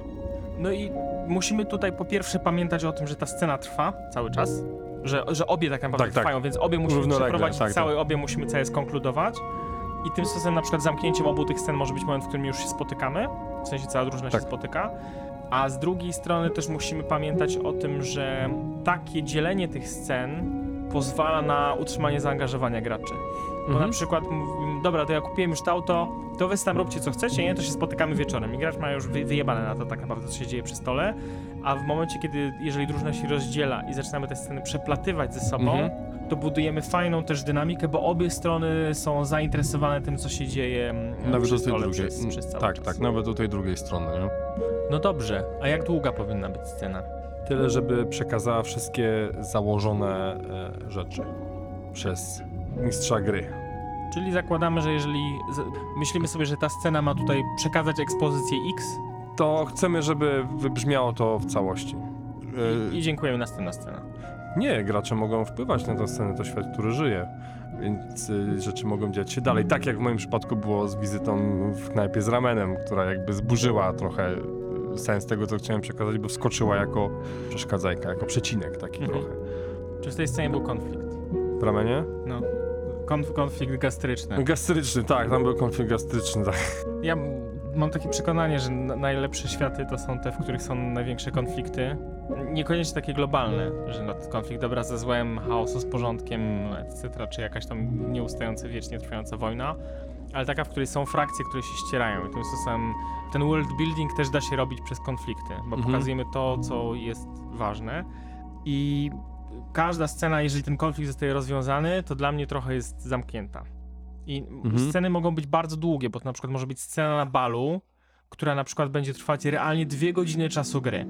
S2: No i musimy tutaj po pierwsze pamiętać o tym, że ta scena trwa cały czas, że, że obie tak naprawdę
S1: Tak, tak.
S2: trwają, więc obie musimy
S1: Równolegle,
S2: przeprowadzić
S1: tak,
S2: cały, obie musimy całe skonkludować. I tym sposobem na przykład zamknięciem obu tych scen może być moment, w którym już się spotykamy, w sensie cała drużyna
S1: Tak.
S2: się spotyka. A z drugiej strony też musimy pamiętać o tym, że takie dzielenie tych scen pozwala na utrzymanie zaangażowania graczy. Bo
S1: Mhm.
S2: na przykład mówimy, dobra, to ja kupiłem już to auto, to wy tam róbcie co chcecie, nie? To się spotykamy wieczorem. I gracz ma już wy, wyjebane na to tak naprawdę, co się dzieje przy stole. A w momencie, kiedy, jeżeli drużyna się rozdziela i zaczynamy te sceny przeplatywać ze sobą,
S1: Mhm.
S2: to budujemy fajną też dynamikę, bo obie strony są zainteresowane tym, co się dzieje
S1: Nawet
S2: przy
S1: do tej
S2: stole
S1: drugiej.
S2: przez, przez cały
S1: tak,
S2: czas.
S1: tak, nawet do tej drugiej strony, nie?
S2: No dobrze, a jak długa powinna być scena?
S1: Tyle, żeby przekazała wszystkie założone e, rzeczy przez mistrza gry.
S2: Czyli zakładamy, że jeżeli z- myślimy sobie, że ta scena ma tutaj przekazać ekspozycję X
S1: To chcemy, żeby wybrzmiało to w całości. E,
S2: i dziękujemy, następna scena.
S1: Nie, gracze mogą wpływać na tę scenę, to świat, który żyje. Więc y, rzeczy mogą dziać się dalej. Tak jak w moim przypadku było z wizytą w knajpie z ramenem, która jakby zburzyła trochę y, sens tego, co chciałem przekazać, bo wskoczyła jako przeszkadzajka, jako przecinek taki
S2: Mhm.
S1: trochę.
S2: Czy w tej scenie był konflikt?
S1: W ramenie?
S2: No. Konf konflikt gastryczny.
S1: Gastryczny, tak, tam był konflikt gastryczny, tak.
S2: Ja mam takie przekonanie, że na- najlepsze światy to są te, w których są największe konflikty. Niekoniecznie takie globalne, że no, konflikt dobra ze złem, chaosu z porządkiem, etc., czy jakaś tam nieustająca, wiecznie trwająca wojna, ale taka, w której są frakcje, które się ścierają. I tym sposobem ten world building też da się robić przez konflikty, bo
S1: Mhm.
S2: pokazujemy to, co jest ważne. I każda scena, jeżeli ten konflikt zostaje rozwiązany, to dla mnie trochę jest zamknięta. I
S1: Mhm.
S2: sceny mogą być bardzo długie, bo to na przykład może być scena na balu, która na przykład będzie trwać realnie dwie godziny czasu gry.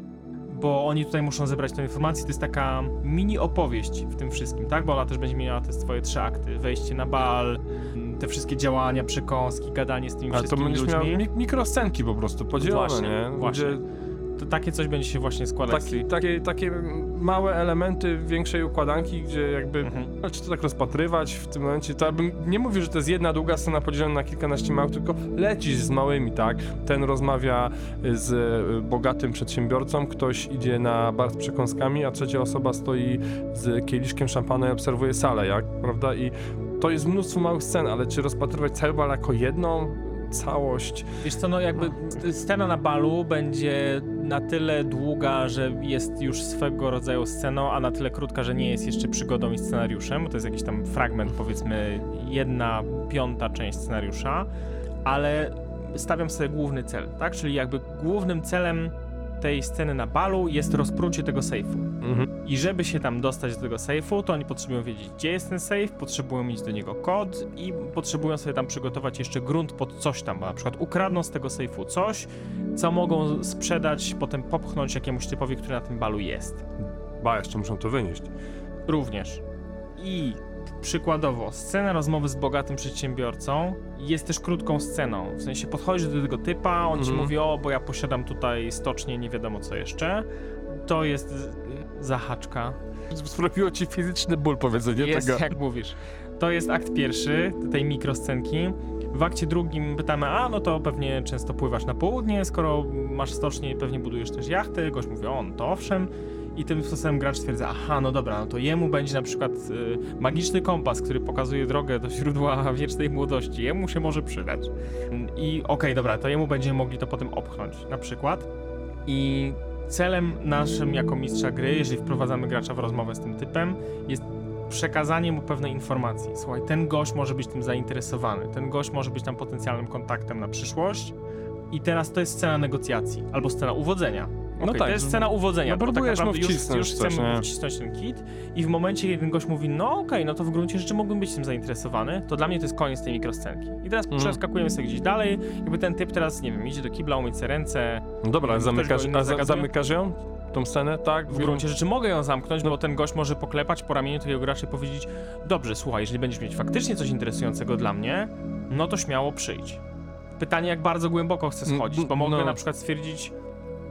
S2: Bo oni tutaj muszą zebrać tę informację. To jest taka mini opowieść w tym wszystkim, tak? Bo ona też będzie miała te swoje trzy akty. Wejście na bal, te wszystkie działania, przekąski, gadanie z tymi
S1: A to
S2: wszystkimi
S1: będziesz miał
S2: ludźmi.
S1: mik- mikroscenki po prostu, podzielone,
S2: Właśnie,
S1: nie?
S2: właśnie.
S1: Gdzie
S2: To takie coś będzie się właśnie składać
S1: Taki, takie, takie małe elementy większej układanki, gdzie jakby,
S2: Mhm.
S1: czy to tak rozpatrywać w tym momencie, to ja bym nie mówił, że to jest jedna długa scena podzielona na kilkanaście małych, tylko lecisz z małymi, tak? Ten rozmawia z y, bogatym przedsiębiorcą, ktoś idzie na bar z przekąskami, a trzecia osoba stoi z kieliszkiem szampana i obserwuje salę, jak, prawda? I to jest mnóstwo małych scen, ale czy rozpatrywać cały bal jako jedną całość?
S2: Wiesz co, no jakby scena na balu będzie na tyle długa, że jest już swego rodzaju sceną, a na tyle krótka, że nie jest jeszcze przygodą i scenariuszem, bo to jest jakiś tam fragment, powiedzmy jedna piąta część scenariusza, ale stawiam sobie główny cel, tak? Czyli jakby głównym celem tej sceny na balu jest rozprucie tego sejfu.
S1: Mhm.
S2: I żeby się tam dostać do tego sejfu, to oni potrzebują wiedzieć, gdzie jest ten sejf, potrzebują mieć do niego kod i potrzebują sobie tam przygotować jeszcze grunt pod coś tam, na przykład ukradną z tego sejfu coś, co mogą sprzedać, potem popchnąć jakiemuś typowi, który na tym balu jest.
S1: Ba, jeszcze muszą to wynieść.
S2: Również. I przykładowo, scena rozmowy z bogatym przedsiębiorcą jest też krótką sceną. W sensie podchodzisz do tego typa, on ci
S1: Mhm.
S2: mówi, o, bo ja posiadam tutaj stocznie, nie wiadomo co jeszcze. To jest z- zahaczka.
S1: Sprawiło ci fizyczny ból powiedzenie
S2: jest,
S1: tego.
S2: jak mówisz. To jest akt pierwszy tej mikroscenki. W akcie drugim pytamy, a no to pewnie często pływasz na południe, skoro masz stocznie, pewnie budujesz też jachty. Gość mówi, o, no to owszem. I tym sposobem gracz stwierdza, aha, no dobra, no to jemu będzie na przykład y, magiczny kompas, który pokazuje drogę do źródła wiecznej młodości. Jemu się może przydać. I okej, dobra, to jemu będziemy mogli to potem opchnąć, na przykład. I celem naszym jako mistrza gry, jeżeli wprowadzamy gracza w rozmowę z tym typem, jest przekazanie mu pewnej informacji. Słuchaj, ten gość może być tym zainteresowany, ten gość może być tam potencjalnym kontaktem na przyszłość. I teraz to jest scena negocjacji, albo scena uwodzenia.
S1: No
S2: Okej,
S1: tak,
S2: to jest scena uwodzenia,
S1: no
S2: bo tak naprawdę już,
S1: wcisnąć
S2: już chcemy wcisnąć ten kit i w momencie, kiedy ten gość mówi, no okej, no to w gruncie rzeczy mógłbym być tym zainteresowany, to dla mnie to jest koniec tej mikroscenki. I teraz
S1: Mhm.
S2: przeskakujemy sobie gdzieś dalej, jakby ten typ teraz, nie wiem, idzie do kibla, umyć sobie ręce,
S1: No dobra, zamykasz, a za, zamykasz ją? Tą scenę? Tak?
S2: w gruncie rzeczy mogę ją zamknąć,
S1: No.
S2: bo ten gość może poklepać po ramieniu takiego gracza i powiedzieć dobrze, słuchaj, jeżeli będziesz mieć faktycznie coś interesującego dla mnie, no to śmiało przyjdź. Pytanie, jak bardzo głęboko chcę schodzić, bo mogę
S1: no.
S2: na przykład stwierdzić,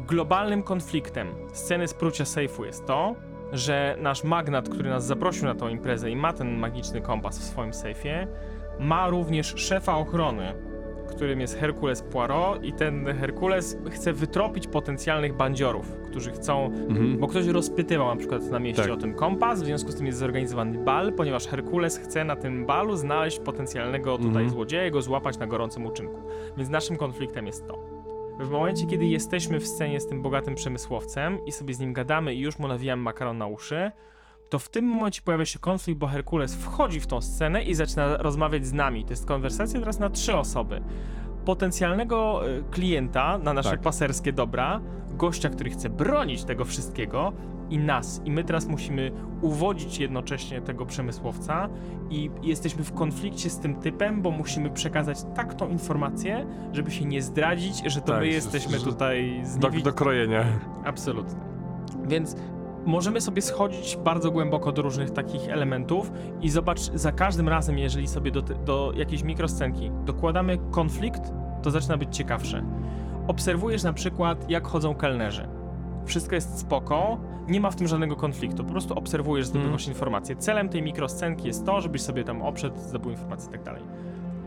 S2: globalnym konfliktem sceny sprucia sejfu jest to, że nasz magnat, który nas zaprosił na tą imprezę i ma ten magiczny kompas w swoim sejfie, ma również szefa ochrony, którym jest Herkules Poirot i ten Herkules chce wytropić potencjalnych bandziorów, którzy chcą
S1: Mhm.
S2: bo ktoś rozpytywał na przykład na mieście
S1: Tak.
S2: o ten kompas, w związku z tym jest zorganizowany bal, ponieważ Herkules chce na tym balu znaleźć potencjalnego tutaj
S1: Mhm.
S2: złodzieja i go złapać na gorącym uczynku. Więc naszym konfliktem jest to. W momencie, kiedy jesteśmy w scenie z tym bogatym przemysłowcem i sobie z nim gadamy i już mu nawijamy makaron na uszy, to w tym momencie pojawia się konflikt, bo Herkules wchodzi w tą scenę i zaczyna rozmawiać z nami. To jest konwersacja teraz na trzy osoby. Potencjalnego e, klienta na nasze
S1: Tak.
S2: paserskie dobra, gościa, który chce bronić tego wszystkiego i nas. I my teraz musimy uwodzić jednocześnie tego przemysłowca i jesteśmy w konflikcie z tym typem, bo musimy przekazać tak tą informację, żeby się nie zdradzić, że to
S1: Tak,
S2: my
S1: że-
S2: jesteśmy
S1: że-
S2: tutaj z
S1: Do, do krojenia.
S2: Absolutnie. Więc możemy sobie schodzić bardzo głęboko do różnych takich elementów i zobacz, za każdym razem, jeżeli sobie do, do jakiejś mikroscenki dokładamy konflikt, to zaczyna być ciekawsze. Obserwujesz na przykład, jak chodzą kelnerzy. Wszystko jest spoko, nie ma w tym żadnego konfliktu, po prostu obserwujesz, zdobywasz informacje. Celem tej mikroscenki jest to, żebyś sobie tam obszedł, zdobył informacje i tak dalej.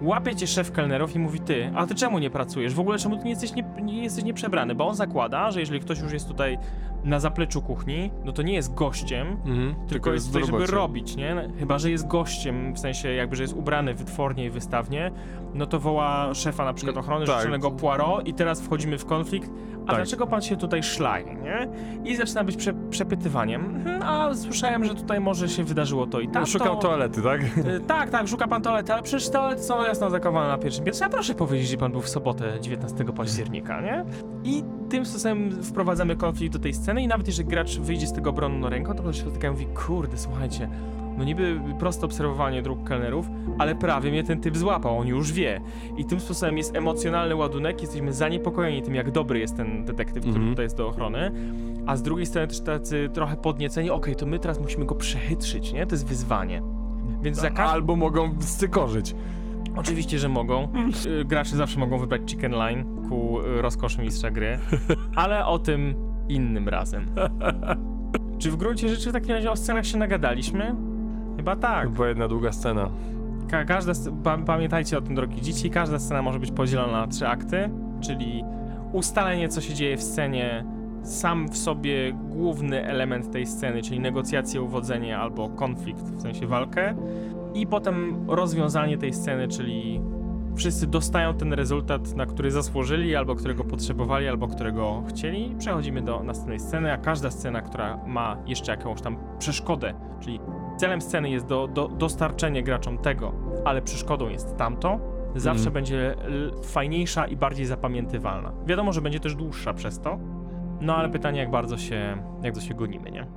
S2: Łapie cię szef kelnerów i mówi ty, a ty czemu nie pracujesz? W ogóle czemu ty nie jesteś, nie, nie jesteś nieprzebrany? Bo on zakłada, że jeżeli ktoś już jest tutaj na zapleczu kuchni, no to nie jest gościem,
S1: Mhm.
S2: tylko jest
S1: w
S2: tutaj, żeby robić, nie? Chyba, że jest gościem, w sensie jakby, że jest ubrany wytwornie i wystawnie, no to woła szefa na przykład ochrony
S1: Tak.
S2: rzeczonego Poirot i teraz wchodzimy w konflikt. A
S1: Tak.
S2: dlaczego pan się tutaj szlaje, nie? I zaczyna być prze, przepytywaniem. Mhm, a słyszałem, że tutaj może się wydarzyło to i tak.
S1: No, szukam toalety, tak?
S2: Y, Tak, tak, szuka pan toalety, ale przecież toalety są jasno zakowane na pierwszym piętrze. A proszę powiedzieć, gdzie pan był w sobotę 19 października, nie? I tym sposobem wprowadzamy konflikt do tej sceny i nawet jeżeli gracz wyjdzie z tego obronną ręką, to ktoś się spotyka i mówi, kurde, słuchajcie, no niby proste obserwowanie dróg kelnerów, ale prawie mnie ten typ złapał, on już wie. I tym sposobem jest emocjonalny ładunek, jesteśmy zaniepokojeni tym, jak dobry jest ten detektyw, który
S1: Mhm.
S2: tutaj jest do ochrony, a z drugiej strony też tacy trochę podnieceni, okej, to my teraz musimy go przechytrzyć, nie? To jest wyzwanie. Więc za każdym...
S1: Albo mogą stykorzyć.
S2: Oczywiście, że mogą. Y, Gracze zawsze mogą wybrać Chicken Line ku y, rozkoszy mistrza gry, ale o tym innym razem. Czy w gruncie rzeczy w takim razie o scenach się nagadaliśmy? Chyba tak.
S1: Była jedna długa scena.
S2: Ka każda, pa pamiętajcie o tym, drogi dzieci, każda scena może być podzielona na trzy akty, czyli ustalenie, co się dzieje w scenie, sam w sobie główny element tej sceny, czyli negocjacje, uwodzenie albo konflikt, w sensie walkę, i potem rozwiązanie tej sceny, czyli wszyscy dostają ten rezultat, na który zasłużyli, albo którego potrzebowali, albo którego chcieli. Przechodzimy do następnej sceny, a każda scena, która ma jeszcze jakąś tam przeszkodę, czyli celem sceny jest do, do, dostarczenie graczom tego, ale przeszkodą jest tamto, zawsze
S1: Mhm.
S2: będzie fajniejsza i bardziej zapamiętywalna. Wiadomo, że będzie też dłuższa przez to, No ale pytanie, jak bardzo się, jak bardzo się gonimy, nie?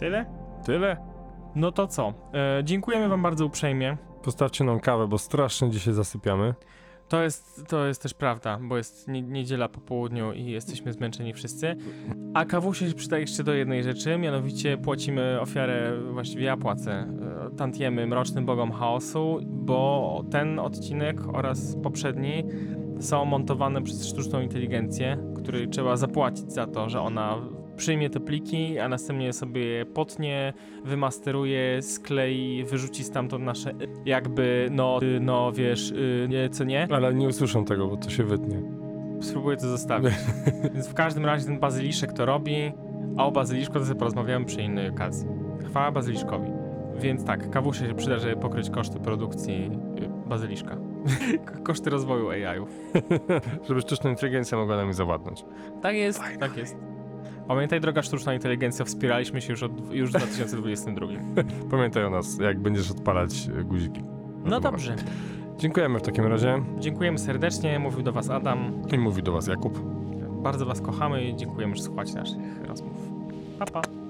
S2: Tyle?
S1: Tyle?
S2: No to co? E, dziękujemy wam bardzo uprzejmie.
S1: Postawcie nam kawę, bo strasznie dzisiaj zasypiamy.
S2: To jest, to jest też prawda, bo jest nie, niedziela po południu i jesteśmy zmęczeni wszyscy. A kawusie się przyda jeszcze do jednej rzeczy, mianowicie płacimy ofiarę, właściwie ja płacę, e, tantiemy mrocznym bogom chaosu, bo ten odcinek oraz poprzedni są montowane przez sztuczną inteligencję, której trzeba zapłacić za to, że ona przyjmie te pliki, a następnie sobie je potnie, wymasteruje, sklei, wyrzuci stamtąd nasze jakby, no, no wiesz, y, nie, co nie.
S1: Ale nie usłyszą tego, bo to się wytnie.
S2: Spróbuję to zostawić. Więc w każdym razie ten bazyliszek to robi, a o bazyliszku to sobie porozmawiamy przy innej okazji. Chwała bazyliszkowi. Więc tak, kawusie się przyda, żeby pokryć koszty produkcji y, bazyliszka. koszty rozwoju AI-ów.
S1: Żeby sztuczna inteligencja mogła nami zawładnąć.
S2: Tak jest, tak jest. Pamiętaj, droga sztuczna inteligencja, wspieraliśmy się już, od, już w 2022.
S1: Pamiętaj o nas, jak będziesz odpalać e, guziki.
S2: No dobrze.
S1: Dziękujemy w takim razie.
S2: Dziękujemy serdecznie, mówił do Was Adam.
S1: I mówi do was Jakub.
S2: Bardzo Was kochamy i dziękujemy, że słuchacie naszych rozmów. Pa, pa.